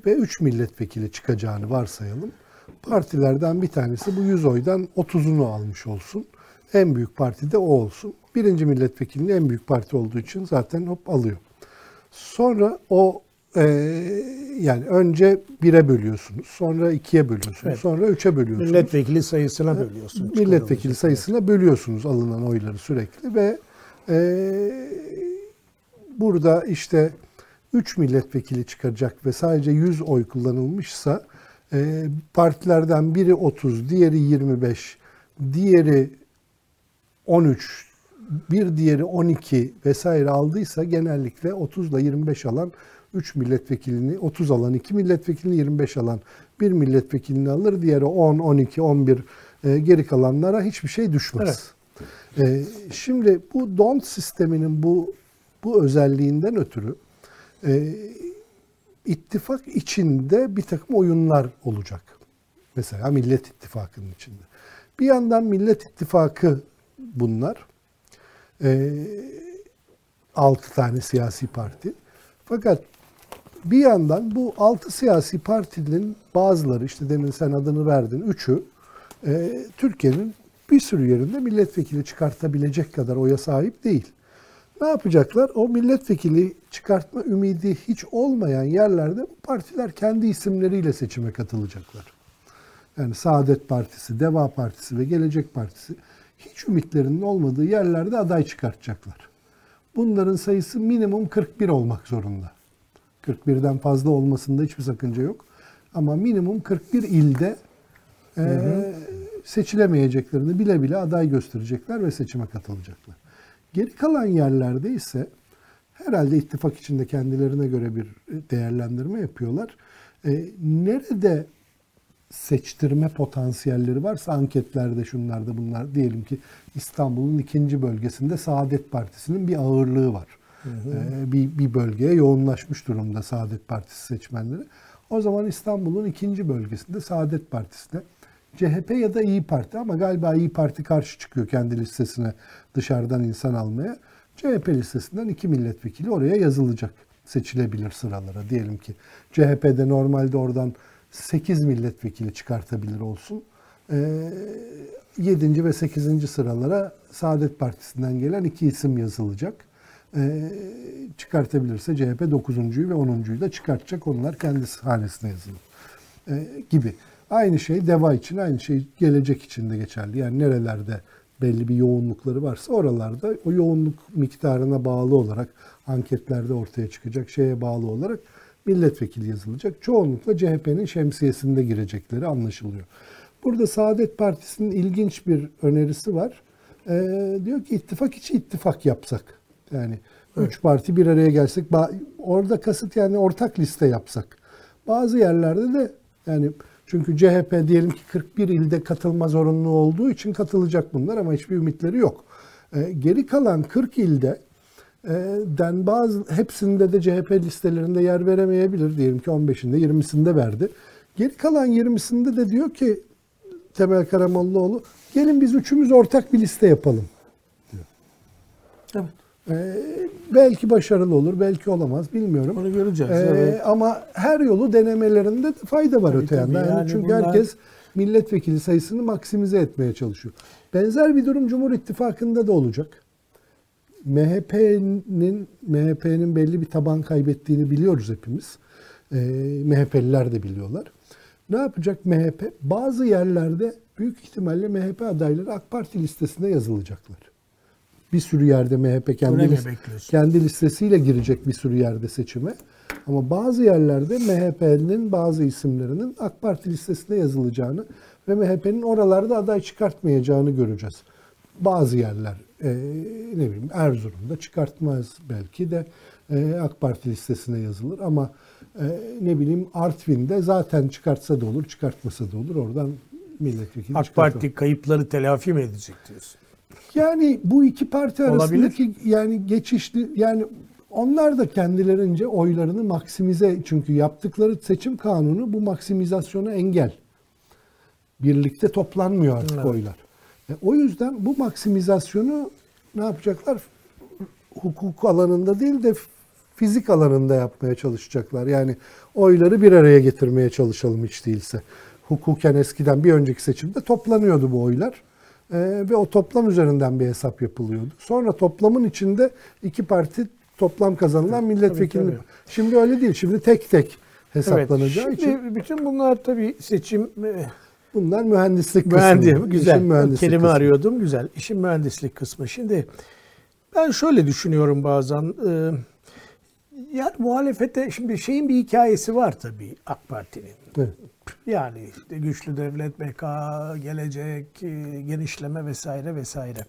ve 3 milletvekili çıkacağını varsayalım. Partilerden bir tanesi bu 100 oydan 30'unu almış olsun. En büyük parti de o olsun. Birinci milletvekilinin en büyük parti olduğu için zaten hop alıyor. Sonra o e, yani önce bire bölüyorsunuz, sonra ikiye bölüyorsunuz, evet. sonra üçe bölüyorsunuz. Milletvekili sayısına bölüyorsunuz. Milletvekili sayısına bölüyorsunuz alınan oyları sürekli ve e, burada işte 3 milletvekili çıkacak ve sadece 100 oy kullanılmışsa e, partilerden biri 30, diğeri 25, diğeri 13 bir diğeri 12 vesaire aldıysa genellikle 30 ile 25 alan 3 milletvekilini, 30 alan 2 milletvekilini, 25 alan 1 milletvekilini alır. Diğeri 10, 12, 11 e, geri kalanlara hiçbir şey düşmez. Evet. E, şimdi bu don't sisteminin bu bu özelliğinden ötürü e, ittifak içinde bir takım oyunlar olacak. Mesela Millet İttifakı'nın içinde. Bir yandan Millet İttifakı bunlar. E, 6 tane siyasi parti. Fakat bir yandan bu altı siyasi partinin bazıları işte demin sen adını verdin üçü e, Türkiye'nin bir sürü yerinde milletvekili çıkartabilecek kadar oya sahip değil. Ne yapacaklar? O milletvekili çıkartma ümidi hiç olmayan yerlerde bu partiler kendi isimleriyle seçime katılacaklar. Yani Saadet Partisi, Deva Partisi ve Gelecek Partisi hiç ümitlerinin olmadığı yerlerde aday çıkartacaklar. Bunların sayısı minimum 41 olmak zorunda. 41'den fazla olmasında hiçbir sakınca yok. Ama minimum 41 ilde e, seçilemeyeceklerini bile bile aday gösterecekler ve seçime katılacaklar. Geri kalan yerlerde ise herhalde ittifak içinde kendilerine göre bir değerlendirme yapıyorlar. E, nerede seçtirme potansiyelleri varsa anketlerde şunlarda bunlar diyelim ki İstanbul'un ikinci bölgesinde Saadet Partisi'nin bir ağırlığı var. Hı hı. Ee, bir, bir bölgeye yoğunlaşmış durumda Saadet Partisi seçmenleri. O zaman İstanbul'un ikinci bölgesinde Saadet Partisi'ne CHP ya da İyi Parti ama galiba İyi Parti karşı çıkıyor kendi listesine dışarıdan insan almaya. CHP listesinden iki milletvekili oraya yazılacak. Seçilebilir sıralara diyelim ki. CHP'de normalde oradan 8 milletvekili çıkartabilir olsun. 7. Ee, ve 8. sıralara Saadet Partisi'nden gelen iki isim yazılacak. Ee, çıkartabilirse CHP 9.yu ve 10.yu da çıkartacak. Onlar kendisi hanesine yazılır ee, gibi. Aynı şey DEVA için, aynı şey gelecek için de geçerli. Yani nerelerde belli bir yoğunlukları varsa oralarda o yoğunluk miktarına bağlı olarak anketlerde ortaya çıkacak şeye bağlı olarak milletvekili yazılacak. Çoğunlukla CHP'nin şemsiyesinde girecekleri anlaşılıyor. Burada Saadet Partisi'nin ilginç bir önerisi var. Ee, diyor ki ittifak içi ittifak yapsak. Yani evet. üç parti bir araya gelsek. Orada kasıt yani ortak liste yapsak. Bazı yerlerde de yani çünkü CHP diyelim ki 41 ilde katılma zorunlu olduğu için katılacak bunlar ama hiçbir ümitleri yok. Ee, geri kalan 40 ilde e, den bazı hepsinde de CHP listelerinde yer veremeyebilir. Diyelim ki 15'inde 20'sinde verdi. Geri kalan 20'sinde de diyor ki Temel Karamollaoğlu gelin biz üçümüz ortak bir liste yapalım. Diyor. Evet. Ee, belki başarılı olur, belki olamaz bilmiyorum. Onu göreceğiz. Ee, evet. Ama her yolu denemelerinde fayda var tabii, öte yandan. Yani, yani çünkü bunlar... herkes milletvekili sayısını maksimize etmeye çalışıyor. Benzer bir durum Cumhur İttifakı'nda da olacak. MHP'nin MHP'nin belli bir taban kaybettiğini biliyoruz hepimiz. E, MHP'liler de biliyorlar. Ne yapacak MHP? Bazı yerlerde büyük ihtimalle MHP adayları AK Parti listesine yazılacaklar. Bir sürü yerde MHP kendi, list- kendi listesiyle girecek bir sürü yerde seçime. Ama bazı yerlerde MHP'nin bazı isimlerinin AK Parti listesine yazılacağını ve MHP'nin oralarda aday çıkartmayacağını göreceğiz. Bazı yerler e, ne bileyim Erzurum'da çıkartmaz belki de e, AK Parti listesine yazılır ama e, ne bileyim Artvin'de zaten çıkartsa da olur, çıkartmasa da olur. Oradan milletvekili AK Parti kayıpları telafi mi edecek diyorsun? Yani bu iki parti arasındaki Olabilir. yani geçişli yani onlar da kendilerince oylarını maksimize çünkü yaptıkları seçim kanunu bu maksimizasyona engel. Birlikte toplanmıyor artık evet. oylar. E, o yüzden bu maksimizasyonu ne yapacaklar? Hukuk alanında değil de fizik alanında yapmaya çalışacaklar. Yani oyları bir araya getirmeye çalışalım hiç değilse. Hukuken eskiden bir önceki seçimde toplanıyordu bu oylar. Ee, ve o toplam üzerinden bir hesap yapılıyordu. Sonra toplamın içinde iki parti toplam kazanılan milletvekili. Şimdi öyle değil. Şimdi tek tek hesaplanacağı evet, şimdi için. Bütün bunlar tabii seçim e, Bunlar mühendislik kısmı. Mühendis, güzel. mühendislik Kelime kısmı. arıyordum. Güzel. İşin mühendislik kısmı. Şimdi ben şöyle düşünüyorum bazen. E, Yani muhalefete şimdi şeyin bir hikayesi var tabii AK Parti'nin. Evet. Yani işte güçlü devlet, BK, gelecek, e, genişleme vesaire vesaire.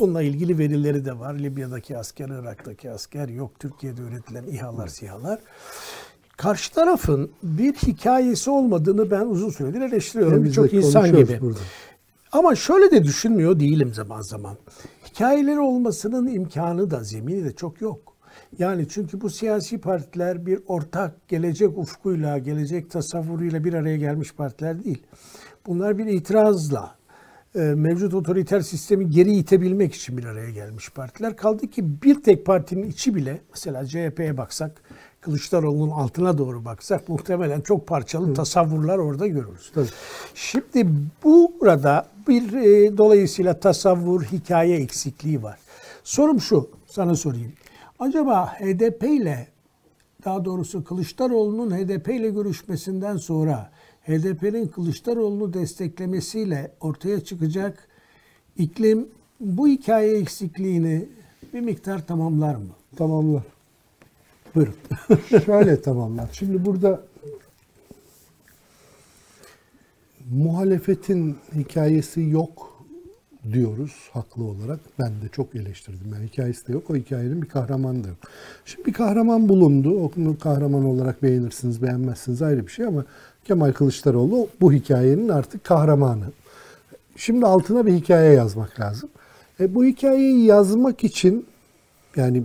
Bununla ilgili verileri de var. Libya'daki asker, Irak'taki asker, yok Türkiye'de üretilen İHA'lar, SİHA'lar. Karşı tarafın bir hikayesi olmadığını ben uzun süredir eleştiriyorum. Birçok insan gibi. burada. Ama şöyle de düşünmüyor değilim zaman zaman. Hikayeleri olmasının imkanı da zemini de çok yok. Yani çünkü bu siyasi partiler bir ortak gelecek ufkuyla, gelecek tasavvuruyla bir araya gelmiş partiler değil. Bunlar bir itirazla, e, mevcut otoriter sistemi geri itebilmek için bir araya gelmiş partiler. Kaldı ki bir tek partinin içi bile, mesela CHP'ye baksak, Kılıçdaroğlu'nun altına doğru baksak muhtemelen çok parçalı tasavvurlar orada görürüz. Tabii. Şimdi burada bir e, dolayısıyla tasavvur, hikaye eksikliği var. Sorum şu, sana sorayım. Acaba HDP ile daha doğrusu Kılıçdaroğlu'nun HDP ile görüşmesinden sonra HDP'nin Kılıçdaroğlu'nu desteklemesiyle ortaya çıkacak iklim bu hikaye eksikliğini bir miktar tamamlar mı? Tamamlar. Buyurun. Şöyle tamamlar. Şimdi burada muhalefetin hikayesi yok diyoruz haklı olarak. Ben de çok eleştirdim. Yani hikayesi de yok. O hikayenin bir kahramanı da yok. Şimdi bir kahraman bulundu. Onu kahraman olarak beğenirsiniz, beğenmezsiniz ayrı bir şey ama Kemal Kılıçdaroğlu bu hikayenin artık kahramanı. Şimdi altına bir hikaye yazmak lazım. E, bu hikayeyi yazmak için yani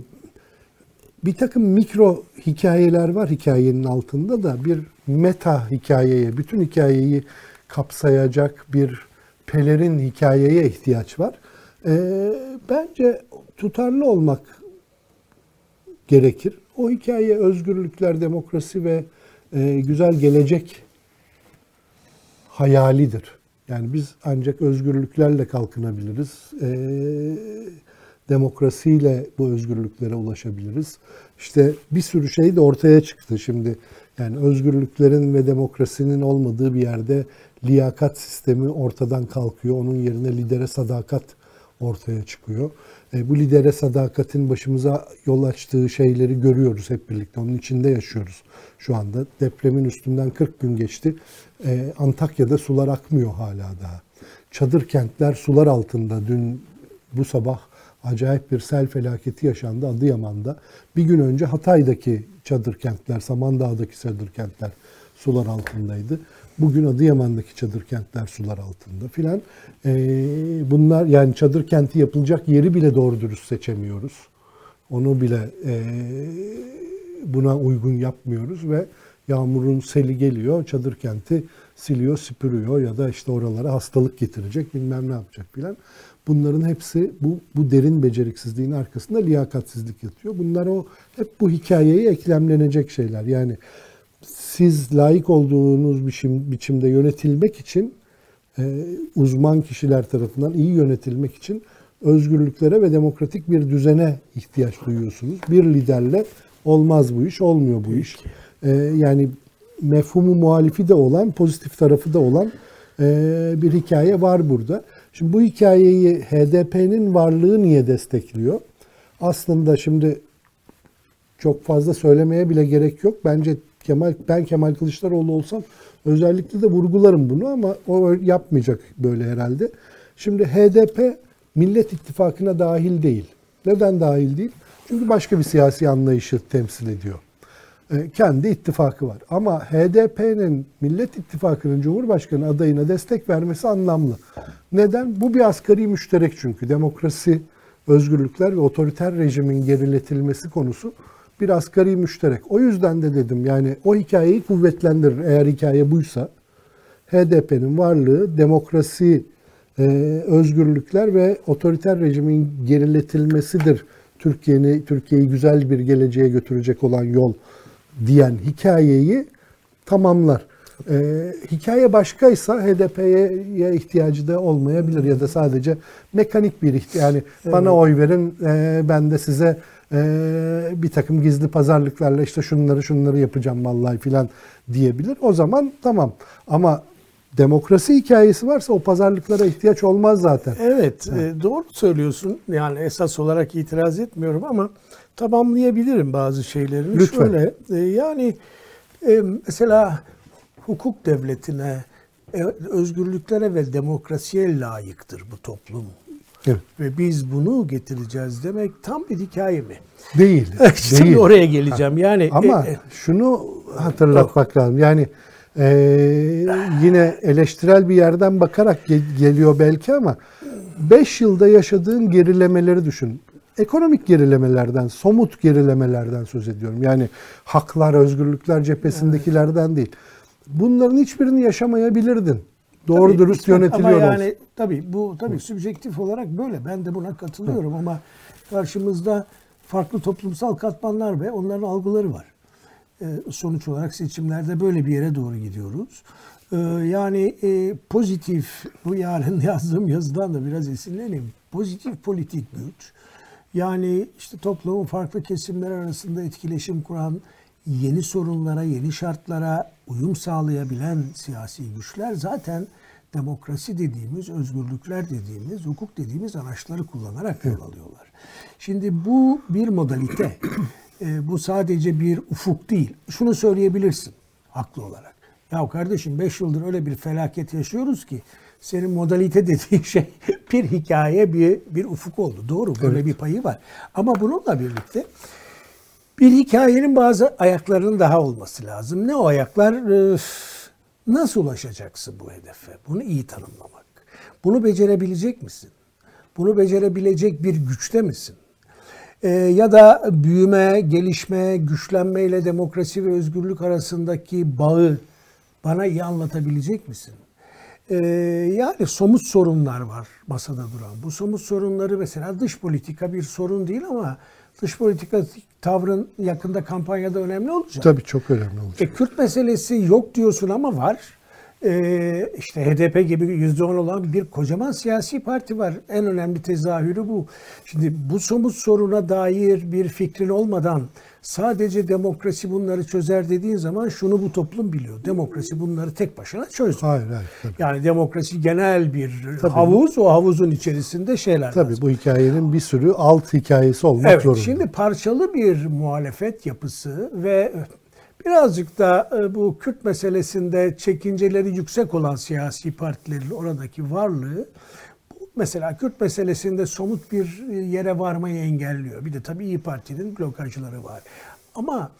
bir takım mikro hikayeler var hikayenin altında da bir meta hikayeye, bütün hikayeyi kapsayacak bir pelerin hikayeye ihtiyaç var. Ee, bence tutarlı olmak gerekir. O hikaye özgürlükler, demokrasi ve e, güzel gelecek hayalidir. Yani biz ancak özgürlüklerle kalkınabiliriz. E, demokrasiyle bu özgürlüklere ulaşabiliriz. İşte bir sürü şey de ortaya çıktı şimdi. Yani özgürlüklerin ve demokrasinin olmadığı bir yerde liyakat sistemi ortadan kalkıyor. Onun yerine lidere sadakat ortaya çıkıyor. E, bu lidere sadakatin başımıza yol açtığı şeyleri görüyoruz hep birlikte. Onun içinde yaşıyoruz şu anda. Depremin üstünden 40 gün geçti. E, Antakya'da sular akmıyor hala daha. Çadır kentler sular altında. Dün bu sabah acayip bir sel felaketi yaşandı Adıyaman'da. Bir gün önce Hatay'daki çadır kentler, Samandağ'daki çadır kentler sular altındaydı. Bugün Adıyaman'daki çadır kentler sular altında filan. Ee, bunlar yani çadır kenti yapılacak yeri bile doğru dürüst seçemiyoruz. Onu bile e, buna uygun yapmıyoruz ve yağmurun seli geliyor, çadır kenti siliyor, süpürüyor ya da işte oralara hastalık getirecek bilmem ne yapacak filan. Bunların hepsi bu, bu derin beceriksizliğin arkasında liyakatsizlik yatıyor. Bunlar o hep bu hikayeye eklemlenecek şeyler. Yani siz layık olduğunuz biçim, biçimde yönetilmek için e, uzman kişiler tarafından iyi yönetilmek için özgürlüklere ve demokratik bir düzene ihtiyaç duyuyorsunuz. Bir liderle olmaz bu iş, olmuyor bu iş. E, yani mefhumu muhalifi de olan, pozitif tarafı da olan e, bir hikaye var burada. Şimdi bu hikayeyi HDP'nin varlığı niye destekliyor? Aslında şimdi çok fazla söylemeye bile gerek yok. Bence Kemal ben Kemal Kılıçdaroğlu olsam özellikle de vurgularım bunu ama o yapmayacak böyle herhalde. Şimdi HDP Millet İttifakı'na dahil değil. Neden dahil değil? Çünkü başka bir siyasi anlayışı temsil ediyor. E, kendi ittifakı var. Ama HDP'nin Millet İttifakı'nın Cumhurbaşkanı adayına destek vermesi anlamlı. Neden? Bu bir asgari müşterek çünkü. Demokrasi, özgürlükler ve otoriter rejimin geriletilmesi konusu bir asgari müşterek. O yüzden de dedim yani o hikayeyi kuvvetlendirir. Eğer hikaye buysa HDP'nin varlığı demokrasi, e, özgürlükler ve otoriter rejimin geriletilmesidir. Türkiye'yi Türkiye'yi güzel bir geleceğe götürecek olan yol diyen hikayeyi tamamlar. Ee, hikaye başkaysa HDP'ye ihtiyacı da olmayabilir ya da sadece mekanik bir ihtiyaç. Yani evet. bana oy verin e, ben de size e, bir takım gizli pazarlıklarla işte şunları şunları yapacağım vallahi filan diyebilir. O zaman tamam ama demokrasi hikayesi varsa o pazarlıklara ihtiyaç olmaz zaten. Evet, evet. E, doğru söylüyorsun. Yani esas olarak itiraz etmiyorum ama tamamlayabilirim bazı şeylerini. Lütfen. Şöyle e, yani e, mesela hukuk devletine, e, özgürlüklere ve demokrasiye layıktır bu toplum. Evet. Ve biz bunu getireceğiz demek tam bir hikaye mi? Değil. Şimdi değil. oraya geleceğim. Yani Ama e, e, şunu hatırlatmak lazım. Yani e, yine eleştirel bir yerden bakarak ge- geliyor belki ama 5 yılda yaşadığın gerilemeleri düşün. Ekonomik gerilemelerden, somut gerilemelerden söz ediyorum. Yani haklar, özgürlükler cephesindekilerden değil. Bunların hiçbirini yaşamayabilirdin. Doğru Tabii, dürüst yönetiliyor Ama yani tabii bu tabii subjektif olarak böyle. Ben de buna katılıyorum ama karşımızda farklı toplumsal katmanlar ve onların algıları var. Ee, sonuç olarak seçimlerde böyle bir yere doğru gidiyoruz. Ee, yani e, pozitif bu yarın yazdığım yazıdan da biraz esinleneyim. Pozitif politik güç. Yani işte toplumun farklı kesimler arasında etkileşim kuran, yeni sorunlara, yeni şartlara uyum sağlayabilen siyasi güçler zaten demokrasi dediğimiz, özgürlükler dediğimiz, hukuk dediğimiz araçları kullanarak yol alıyorlar. Şimdi bu bir modalite. E, bu sadece bir ufuk değil. Şunu söyleyebilirsin haklı olarak. Ya kardeşim 5 yıldır öyle bir felaket yaşıyoruz ki senin modalite dediğin şey bir hikaye, bir, bir ufuk oldu. Doğru böyle bir payı var. Ama bununla birlikte bir hikayenin bazı ayaklarının daha olması lazım. Ne o ayaklar? Nasıl ulaşacaksın bu hedefe? Bunu iyi tanımlamak. Bunu becerebilecek misin? Bunu becerebilecek bir güçte misin? Ee, ya da büyüme, gelişme, güçlenme ile demokrasi ve özgürlük arasındaki bağı bana iyi anlatabilecek misin? Ee, yani somut sorunlar var masada duran. Bu somut sorunları mesela dış politika bir sorun değil ama dış politika tavrın yakında kampanyada önemli olacak. Tabii çok önemli olacak. E, Kürt meselesi yok diyorsun ama var. E, işte HDP gibi %10 olan bir kocaman siyasi parti var. En önemli tezahürü bu. Şimdi bu somut soruna dair bir fikrin olmadan sadece demokrasi bunları çözer dediğin zaman şunu bu toplum biliyor. Demokrasi bunları tek başına çözmüyor. Hayır hayır. Tabii. Yani demokrasi genel bir Tabii. havuz, o havuzun içerisinde şeyler Tabii lazım. bu hikayenin bir sürü alt hikayesi olmak Evet, zorunda. şimdi parçalı bir muhalefet yapısı ve birazcık da e, bu Kürt meselesinde çekinceleri yüksek olan siyasi partilerin oradaki varlığı mesela Kürt meselesinde somut bir e, yere varmayı engelliyor. Bir de tabii İyi Parti'nin blokajları var. Ama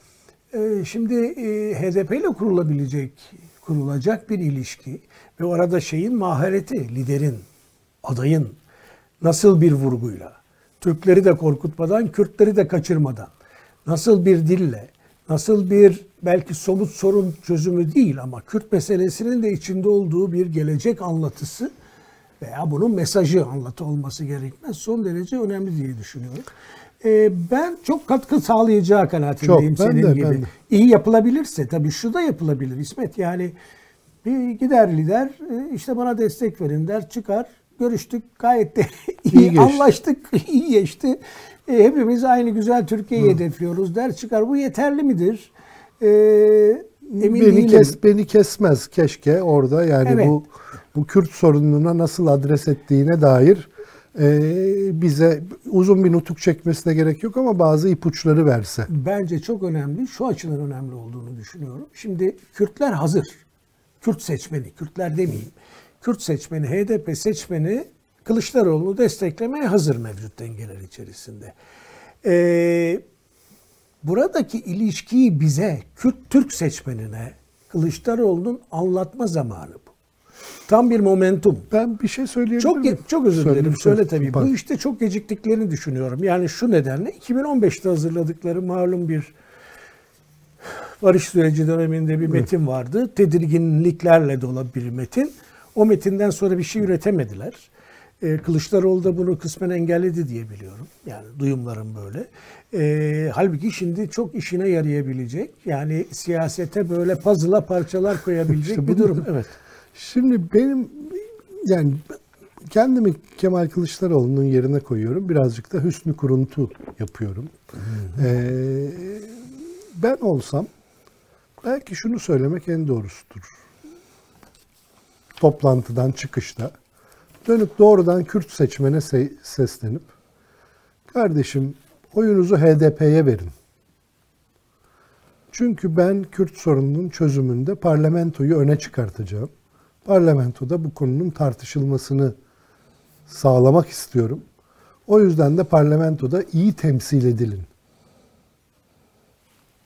e, şimdi e, HDP ile kurulabilecek, kurulacak bir ilişki ve orada şeyin mahareti, liderin, adayın nasıl bir vurguyla, Türkleri de korkutmadan, Kürtleri de kaçırmadan, nasıl bir dille, nasıl bir belki somut sorun çözümü değil ama Kürt meselesinin de içinde olduğu bir gelecek anlatısı veya bunun mesajı anlatı olması gerekmez. Son derece önemli diye düşünüyorum. Ee, ben çok katkı sağlayacağı kanaatindeyim Çok, senin de, gibi. ben de. İyi yapılabilirse tabii şu da yapılabilir İsmet. Yani bir gider lider e, işte bana destek verin der çıkar görüştük gayet de iyi, İyi anlaştık iyi geçti. E, hepimiz aynı güzel Türkiye'yi hedefliyoruz der çıkar. Bu yeterli midir? E, emin beni değilim. kes beni kesmez keşke orada yani Evet. bu bu Kürt sorununa nasıl adres ettiğine dair e, bize uzun bir nutuk çekmesine gerek yok ama bazı ipuçları verse. Bence çok önemli. Şu açıdan önemli olduğunu düşünüyorum. Şimdi Kürtler hazır. Kürt seçmeni, Kürtler demeyeyim. Kürt seçmeni, HDP seçmeni Kılıçdaroğlu'nu desteklemeye hazır mevcut dengeler içerisinde. Ee, buradaki ilişkiyi bize, Kürt-Türk seçmenine Kılıçdaroğlu'nun anlatma zamanı. Tam bir momentum. Ben bir şey söyleyebilir Çok miyim? çok özür dilerim. söyle. Tabii. Pardon. Bu işte çok geciktiklerini düşünüyorum. Yani şu nedenle 2015'te hazırladıkları malum bir barış süreci döneminde bir metin vardı. Tedirginliklerle dolu bir metin. O metinden sonra bir şey üretemediler. Ee, Kılıçdaroğlu da bunu kısmen engelledi diye biliyorum. Yani duyumlarım böyle. Ee, halbuki şimdi çok işine yarayabilecek. Yani siyasete böyle puzzle'a parçalar koyabilecek İşte bir durum. Evet. Şimdi benim yani kendimi Kemal Kılıçdaroğlu'nun yerine koyuyorum. Birazcık da hüsnü kuruntu yapıyorum. Ee, ben olsam belki şunu söylemek en doğrusudur. Toplantıdan çıkışta dönüp doğrudan Kürt seçmene se- seslenip kardeşim oyunuzu HDP'ye verin. Çünkü ben Kürt sorununun çözümünde parlamentoyu öne çıkartacağım. Parlamentoda bu konunun tartışılmasını sağlamak istiyorum. O yüzden de parlamentoda iyi temsil edilin.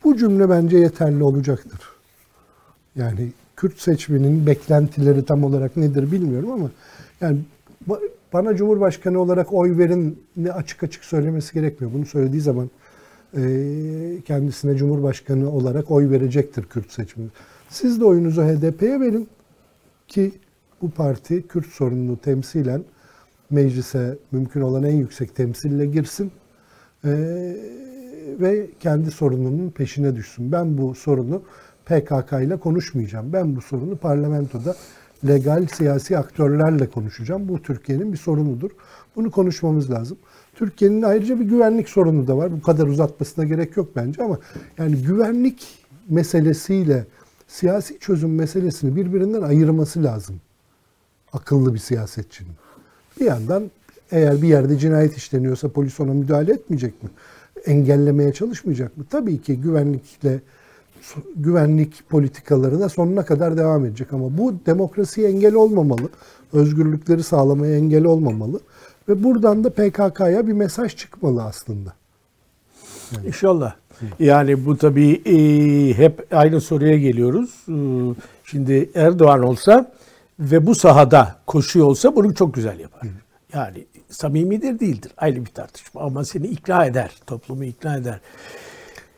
Bu cümle bence yeterli olacaktır. Yani Kürt seçmenin beklentileri tam olarak nedir bilmiyorum ama yani bana Cumhurbaşkanı olarak oy verin ne açık açık söylemesi gerekmiyor. Bunu söylediği zaman kendisine Cumhurbaşkanı olarak oy verecektir Kürt seçmeni. Siz de oyunuzu HDP'ye verin ki bu parti Kürt sorununu temsilen meclise mümkün olan en yüksek temsille girsin ve kendi sorununun peşine düşsün. Ben bu sorunu PKK ile konuşmayacağım. Ben bu sorunu parlamentoda legal siyasi aktörlerle konuşacağım. Bu Türkiye'nin bir sorunudur. Bunu konuşmamız lazım. Türkiye'nin ayrıca bir güvenlik sorunu da var. Bu kadar uzatmasına gerek yok bence ama yani güvenlik meselesiyle siyasi çözüm meselesini birbirinden ayırması lazım. Akıllı bir siyasetçinin. Bir yandan eğer bir yerde cinayet işleniyorsa polis ona müdahale etmeyecek mi? Engellemeye çalışmayacak mı? Tabii ki güvenlikle güvenlik politikaları da sonuna kadar devam edecek ama bu demokrasiye engel olmamalı. Özgürlükleri sağlamaya engel olmamalı. Ve buradan da PKK'ya bir mesaj çıkmalı aslında. Yani. İnşallah. Yani bu tabii e, hep aynı soruya geliyoruz. E, şimdi Erdoğan olsa ve bu sahada koşuyor olsa bunu çok güzel yapar. Yani samimidir değildir ayrı bir tartışma ama seni ikna eder, toplumu ikna eder.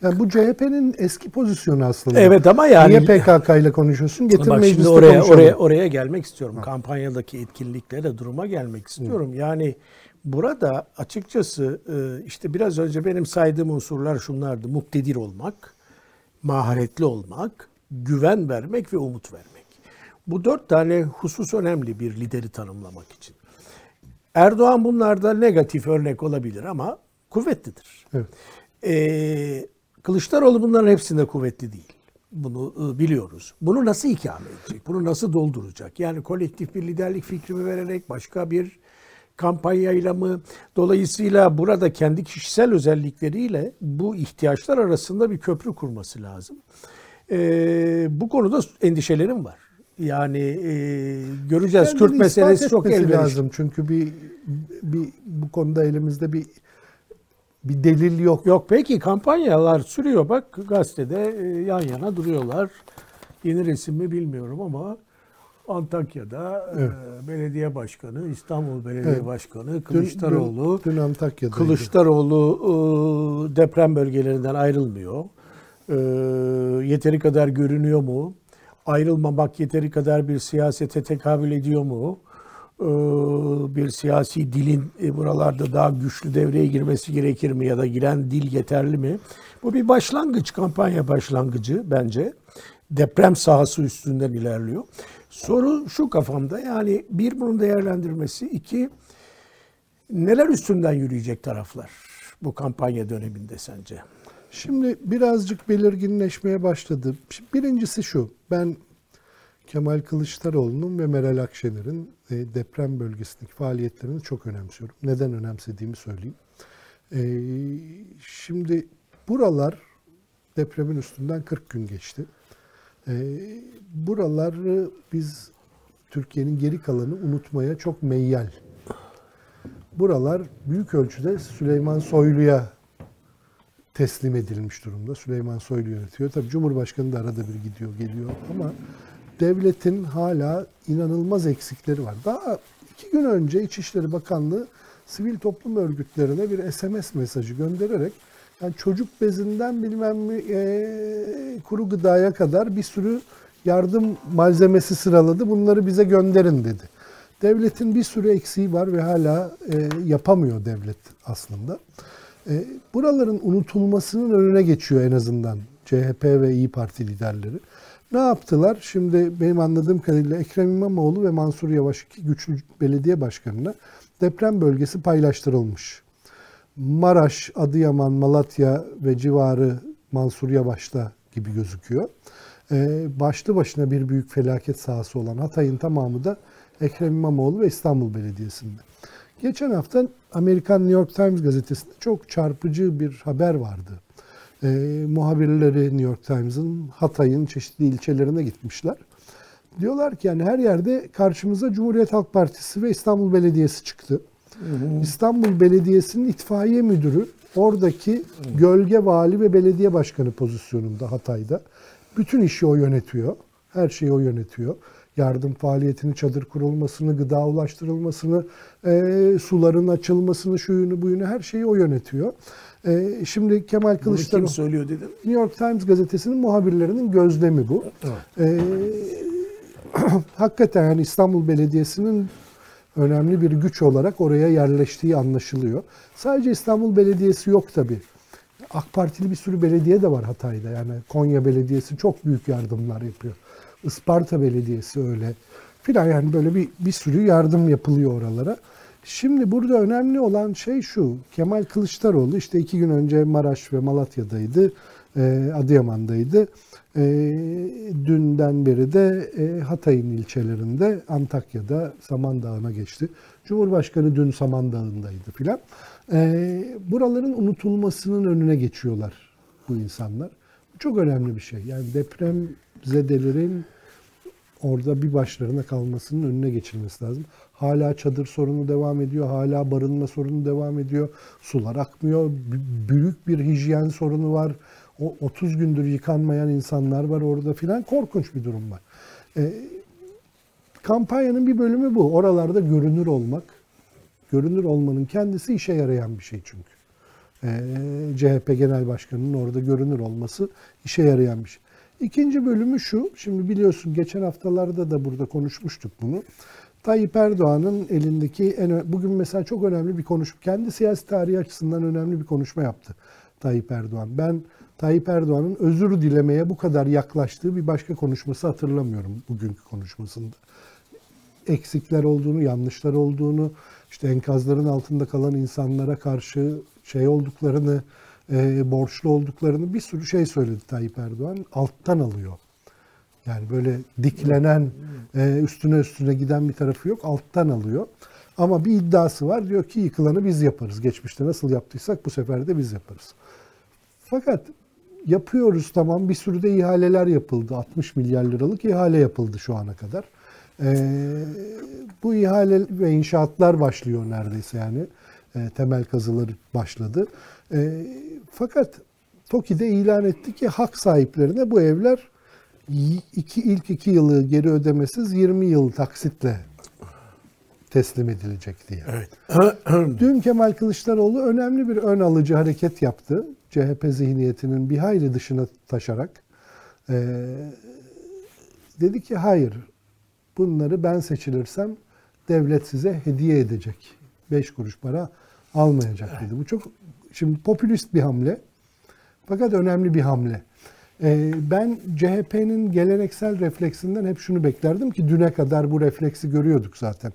Yani bu CHP'nin eski pozisyonu aslında. Evet ama yani niye PKK ile konuşuyorsun? Getir bak şimdi oraya konuşalım. oraya oraya gelmek istiyorum. Ha. Kampanyadaki etkinliklere duruma gelmek istiyorum. Hı. Yani burada açıkçası e, işte biraz önce benim saydığım unsurlar şunlardı. Muktedir olmak, maharetli olmak, güven vermek ve umut vermek. Bu dört tane husus önemli bir lideri tanımlamak için. Erdoğan bunlarda negatif örnek olabilir ama kuvvetlidir. Evet. Ee, Kılıçdaroğlu bunların hepsinde kuvvetli değil. Bunu ıı, biliyoruz. Bunu nasıl ikame edecek? Bunu nasıl dolduracak? Yani kolektif bir liderlik fikrimi vererek başka bir kampanyayla mı? Dolayısıyla burada kendi kişisel özellikleriyle bu ihtiyaçlar arasında bir köprü kurması lazım. Ee, bu konuda endişelerim var. Yani e, göreceğiz. Kendini Kürt meselesi çok elverişli. lazım. Çünkü bir, bir bu konuda elimizde bir bir delil yok. Yok peki kampanyalar sürüyor. Bak gazetede e, yan yana duruyorlar. Yeni resim mi bilmiyorum ama Antakya'da e, evet. e, belediye başkanı, İstanbul Belediye evet. Başkanı Kılıçdaroğlu dün, dün, dün Antakya'da Kılıçdaroğlu e, deprem bölgelerinden ayrılmıyor. E, yeteri kadar görünüyor mu? Ayrılmamak yeteri kadar bir siyasete tekabül ediyor mu? Ee, bir siyasi dilin e, buralarda daha güçlü devreye girmesi gerekir mi ya da giren dil yeterli mi? Bu bir başlangıç, kampanya başlangıcı bence. Deprem sahası üstünden ilerliyor. Soru şu kafamda yani bir bunun değerlendirmesi, iki neler üstünden yürüyecek taraflar bu kampanya döneminde sence? Şimdi birazcık belirginleşmeye başladı. Birincisi şu, ben Kemal Kılıçdaroğlu'nun ve Meral Akşener'in e, deprem bölgesindeki faaliyetlerini çok önemsiyorum. Neden önemsediğimi söyleyeyim. E, şimdi buralar depremin üstünden 40 gün geçti. E, buraları biz Türkiye'nin geri kalanı unutmaya çok meyyal. Buralar büyük ölçüde Süleyman Soylu'ya teslim edilmiş durumda. Süleyman Soylu yönetiyor. Tabii Cumhurbaşkanı da arada bir gidiyor, geliyor ama devletin hala inanılmaz eksikleri var. Daha iki gün önce İçişleri Bakanlığı sivil toplum örgütlerine bir SMS mesajı göndererek yani çocuk bezinden bilmem e, kuru gıdaya kadar bir sürü yardım malzemesi sıraladı. Bunları bize gönderin dedi. Devletin bir sürü eksiği var ve hala e, yapamıyor devlet aslında. E, buraların unutulmasının önüne geçiyor en azından CHP ve İyi Parti liderleri. Ne yaptılar? Şimdi benim anladığım kadarıyla Ekrem İmamoğlu ve Mansur Yavaş iki güçlü belediye başkanına deprem bölgesi paylaştırılmış. Maraş, Adıyaman, Malatya ve civarı Mansur Yavaş'ta gibi gözüküyor. Ee, başlı başına bir büyük felaket sahası olan Hatay'ın tamamı da Ekrem İmamoğlu ve İstanbul Belediyesi'nde. Geçen hafta Amerikan New York Times gazetesinde çok çarpıcı bir haber vardı. E, muhabirleri New York Times'ın Hatay'ın çeşitli ilçelerine gitmişler. Diyorlar ki yani her yerde karşımıza Cumhuriyet Halk Partisi ve İstanbul Belediyesi çıktı. İstanbul Belediyesi'nin itfaiye müdürü oradaki gölge vali ve belediye başkanı pozisyonunda Hatay'da. Bütün işi o yönetiyor. Her şeyi o yönetiyor. Yardım faaliyetini, çadır kurulmasını, gıda ulaştırılmasını, e, suların açılmasını, şuyunu buyunu her şeyi o yönetiyor. E, şimdi Kemal Bunu Kılıçdaroğlu... kim söylüyor dedim. New York Times gazetesinin muhabirlerinin gözlemi bu. Ee, hakikaten yani İstanbul Belediyesi'nin önemli bir güç olarak oraya yerleştiği anlaşılıyor. Sadece İstanbul Belediyesi yok tabi. AK Partili bir sürü belediye de var Hatay'da. Yani Konya Belediyesi çok büyük yardımlar yapıyor. Isparta Belediyesi öyle. Filan yani böyle bir, bir sürü yardım yapılıyor oralara. Şimdi burada önemli olan şey şu. Kemal Kılıçdaroğlu işte iki gün önce Maraş ve Malatya'daydı. e, Adıyaman'daydı. E, dünden beri de e, Hatay'ın ilçelerinde Antakya'da Samandağ'ına geçti. Cumhurbaşkanı dün Samandağ'ındaydı filan. E, buraların unutulmasının önüne geçiyorlar bu insanlar. Bu çok önemli bir şey. Yani deprem zedelerin orada bir başlarına kalmasının önüne geçilmesi lazım. Hala çadır sorunu devam ediyor, hala barınma sorunu devam ediyor. Sular akmıyor, büyük bir hijyen sorunu var. O 30 gündür yıkanmayan insanlar var orada filan. Korkunç bir durum var. Ee, kampanyanın bir bölümü bu. Oralarda görünür olmak. Görünür olmanın kendisi işe yarayan bir şey çünkü. Ee, CHP Genel Başkanı'nın orada görünür olması işe yarayan bir şey. İkinci bölümü şu, şimdi biliyorsun geçen haftalarda da burada konuşmuştuk bunu. Tayyip Erdoğan'ın elindeki, en, bugün mesela çok önemli bir konuşma, kendi siyasi tarihi açısından önemli bir konuşma yaptı Tayyip Erdoğan. Ben Tayyip Erdoğan'ın özür dilemeye bu kadar yaklaştığı bir başka konuşması hatırlamıyorum bugünkü konuşmasında eksikler olduğunu, yanlışlar olduğunu, işte enkazların altında kalan insanlara karşı şey olduklarını, e, borçlu olduklarını bir sürü şey söyledi Tayyip Erdoğan. Alttan alıyor. Yani böyle diklenen, e, üstüne üstüne giden bir tarafı yok. Alttan alıyor. Ama bir iddiası var. Diyor ki yıkılanı biz yaparız. Geçmişte nasıl yaptıysak bu sefer de biz yaparız. Fakat yapıyoruz tamam bir sürü de ihaleler yapıldı. 60 milyar liralık ihale yapıldı şu ana kadar. Ee, bu ihale ve inşaatlar başlıyor neredeyse yani. Ee, temel kazıları başladı. Ee, fakat TOKİ'de ilan etti ki hak sahiplerine bu evler iki, ilk iki yılı geri ödemesiz 20 yıl taksitle teslim edilecek diye. Evet. Dün Kemal Kılıçdaroğlu önemli bir ön alıcı hareket yaptı. CHP zihniyetinin bir hayli dışına taşarak. Ee, dedi ki hayır bunları ben seçilirsem devlet size hediye edecek. Beş kuruş para almayacak dedi. Bu çok şimdi popülist bir hamle. Fakat önemli bir hamle. Ee, ben CHP'nin geleneksel refleksinden hep şunu beklerdim ki düne kadar bu refleksi görüyorduk zaten.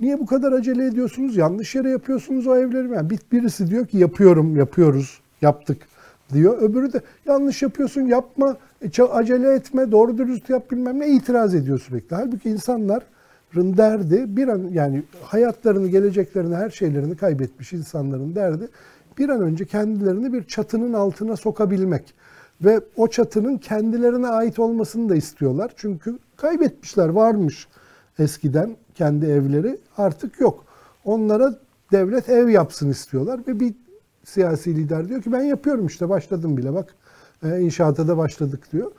Niye bu kadar acele ediyorsunuz? Yanlış yere yapıyorsunuz o evleri. Yani bir- birisi diyor ki yapıyorum, yapıyoruz, yaptık diyor. Öbürü de yanlış yapıyorsun, yapma, e, acele etme, doğru dürüst yap bilmem ne itiraz ediyor sürekli. Halbuki insanların derdi bir an yani hayatlarını, geleceklerini, her şeylerini kaybetmiş insanların derdi bir an önce kendilerini bir çatının altına sokabilmek ve o çatının kendilerine ait olmasını da istiyorlar. Çünkü kaybetmişler varmış eskiden kendi evleri artık yok. Onlara devlet ev yapsın istiyorlar ve bir siyasi lider diyor ki ben yapıyorum işte başladım bile bak e, inşaata da başladık diyor.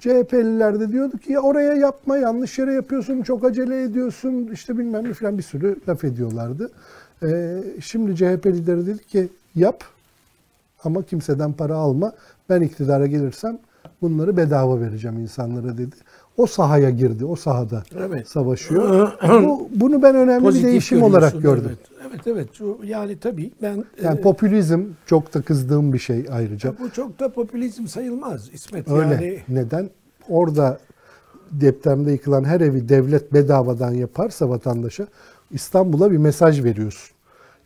CHP'liler de diyordu ki ya oraya yapma yanlış yere yapıyorsun çok acele ediyorsun işte bilmem ne falan bir sürü laf ediyorlardı. E, şimdi CHP lideri dedi ki yap ama kimseden para alma. Ben iktidara gelirsem bunları bedava vereceğim insanlara dedi. O sahaya girdi. O sahada Evet. savaşıyor. Bu, bunu ben önemli bir değişim olarak gördüm. Evet, evet. evet. Yani tabii ben... Yani e, popülizm çok da kızdığım bir şey ayrıca. bu çok da popülizm sayılmaz İsmet. Öyle. Yani Neden? Orada depremde yıkılan her evi devlet bedavadan yaparsa vatandaşa İstanbul'a bir mesaj veriyorsun.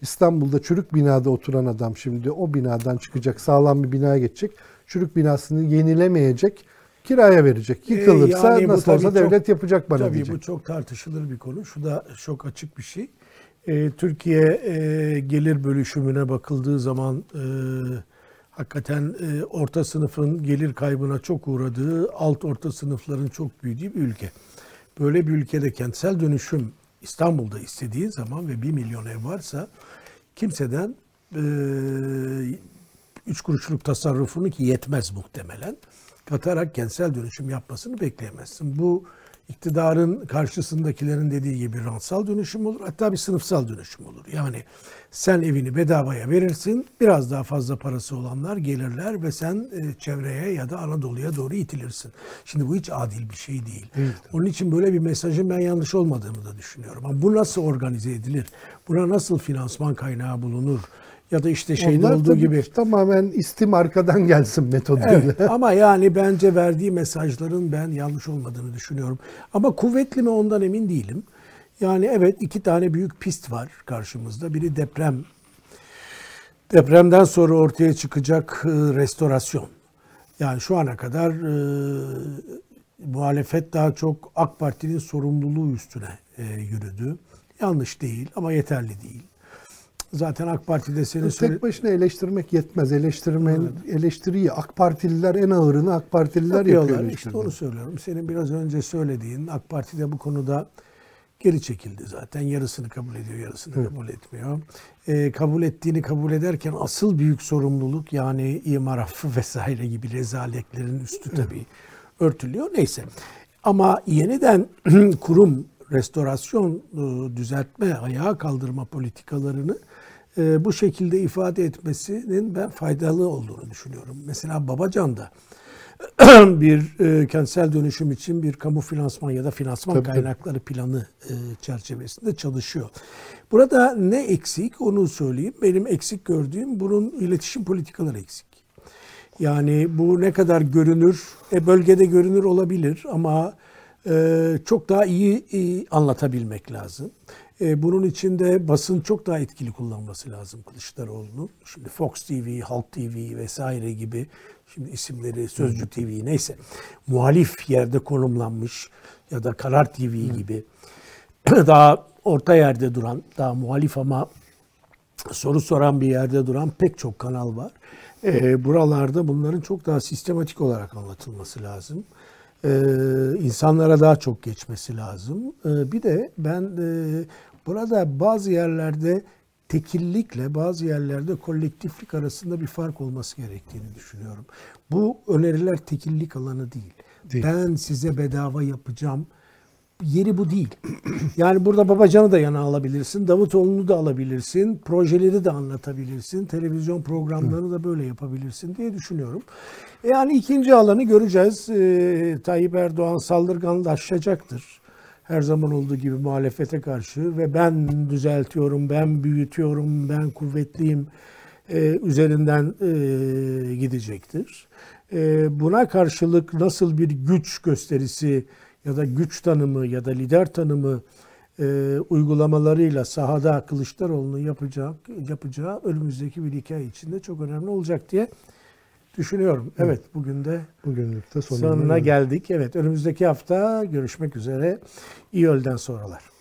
İstanbul'da çürük binada oturan adam şimdi o binadan çıkacak, sağlam bir binaya geçecek. Çürük binasını yenilemeyecek, kiraya verecek. Yıkılırsa yani nasıl tabii olsa çok- devlet yapacak bana Tabii diyecek. bu çok tartışılır bir konu. Şu da çok açık bir şey. E, Türkiye e, gelir bölüşümüne bakıldığı zaman e, hakikaten e, orta sınıfın gelir kaybına çok uğradığı, alt orta sınıfların çok büyüdüğü bir ülke. Böyle bir ülkede kentsel dönüşüm İstanbul'da istediğin zaman ve 1 milyon ev varsa kimseden e, üç kuruşluk tasarrufunu ki yetmez muhtemelen katarak kentsel dönüşüm yapmasını bekleyemezsin. Bu iktidarın karşısındakilerin dediği gibi ransal dönüşüm olur. Hatta bir sınıfsal dönüşüm olur. Yani sen evini bedavaya verirsin. Biraz daha fazla parası olanlar gelirler ve sen e, çevreye ya da Anadolu'ya doğru itilirsin. Şimdi bu hiç adil bir şey değil. Evet. Onun için böyle bir mesajın ben yanlış olmadığını da düşünüyorum. Ama bu nasıl organize edilir? Buna nasıl finansman kaynağı bulunur? Ya da işte şeyde Onlar olduğu gibi tamamen istim arkadan gelsin metoduyla. Evet, ama yani bence verdiği mesajların ben yanlış olmadığını düşünüyorum. Ama kuvvetli mi ondan emin değilim. Yani evet iki tane büyük pist var karşımızda. Biri deprem. Depremden sonra ortaya çıkacak e, restorasyon. Yani şu ana kadar e, muhalefet daha çok AK Parti'nin sorumluluğu üstüne e, yürüdü. Yanlış değil ama yeterli değil. Zaten AK Parti'de senin söyle... Tek başına eleştirmek yetmez. Eleştirmen, eleştiriyi AK Partililer en ağırını AK Partililer yapıyorlar. yapıyor. İşte onu söylüyorum. Senin biraz önce söylediğin AK Parti'de bu konuda geri çekildi zaten. Yarısını kabul ediyor, yarısını kabul etmiyor. Ee, kabul ettiğini kabul ederken asıl büyük sorumluluk yani imar affı vesaire gibi rezaletlerin üstü tabii örtülüyor. Neyse. Ama yeniden kurum restorasyon, e, düzeltme, ayağa kaldırma politikalarını e, bu şekilde ifade etmesinin ben faydalı olduğunu düşünüyorum. Mesela Babacan'da bir e, kentsel dönüşüm için bir kamu finansman ya da finansman Tabii, kaynakları planı e, çerçevesinde çalışıyor. Burada ne eksik onu söyleyeyim. Benim eksik gördüğüm bunun iletişim politikaları eksik. Yani bu ne kadar görünür, e, bölgede görünür olabilir ama e, çok daha iyi, iyi anlatabilmek lazım. E, bunun için de basın çok daha etkili kullanması lazım Kılıçdaroğlu'nun. Şimdi Fox TV, Halk TV vesaire gibi şimdi isimleri Sözcü TV neyse muhalif yerde konumlanmış ya da Karar TV gibi daha orta yerde duran, daha muhalif ama soru soran bir yerde duran pek çok kanal var. E, buralarda bunların çok daha sistematik olarak anlatılması lazım. E, insanlara daha çok geçmesi lazım. E, bir de ben e, burada bazı yerlerde tekillikle bazı yerlerde kolektiflik arasında bir fark olması gerektiğini düşünüyorum. Bu öneriler tekillik alanı değil. Değil. Ben size bedava yapacağım yeri bu değil. Yani burada Babacan'ı da yana alabilirsin, Davutoğlu'nu da alabilirsin, projeleri de anlatabilirsin, televizyon programlarını da böyle yapabilirsin diye düşünüyorum. Yani ikinci alanı göreceğiz. Ee, Tayyip Erdoğan saldırganlaşacaktır. Her zaman olduğu gibi muhalefete karşı ve ben düzeltiyorum, ben büyütüyorum, ben kuvvetliyim e, üzerinden e, gidecektir. E, buna karşılık nasıl bir güç gösterisi ya da güç tanımı ya da lider tanımı e, uygulamalarıyla sahada Kılıçdaroğlu'nun yapacak, yapacağı önümüzdeki bir iki ay içinde çok önemli olacak diye düşünüyorum. Evet bugün de Bugünlük de sonuna, sonuna geldik. Evet önümüzdeki hafta görüşmek üzere. İyi öğleden sonralar.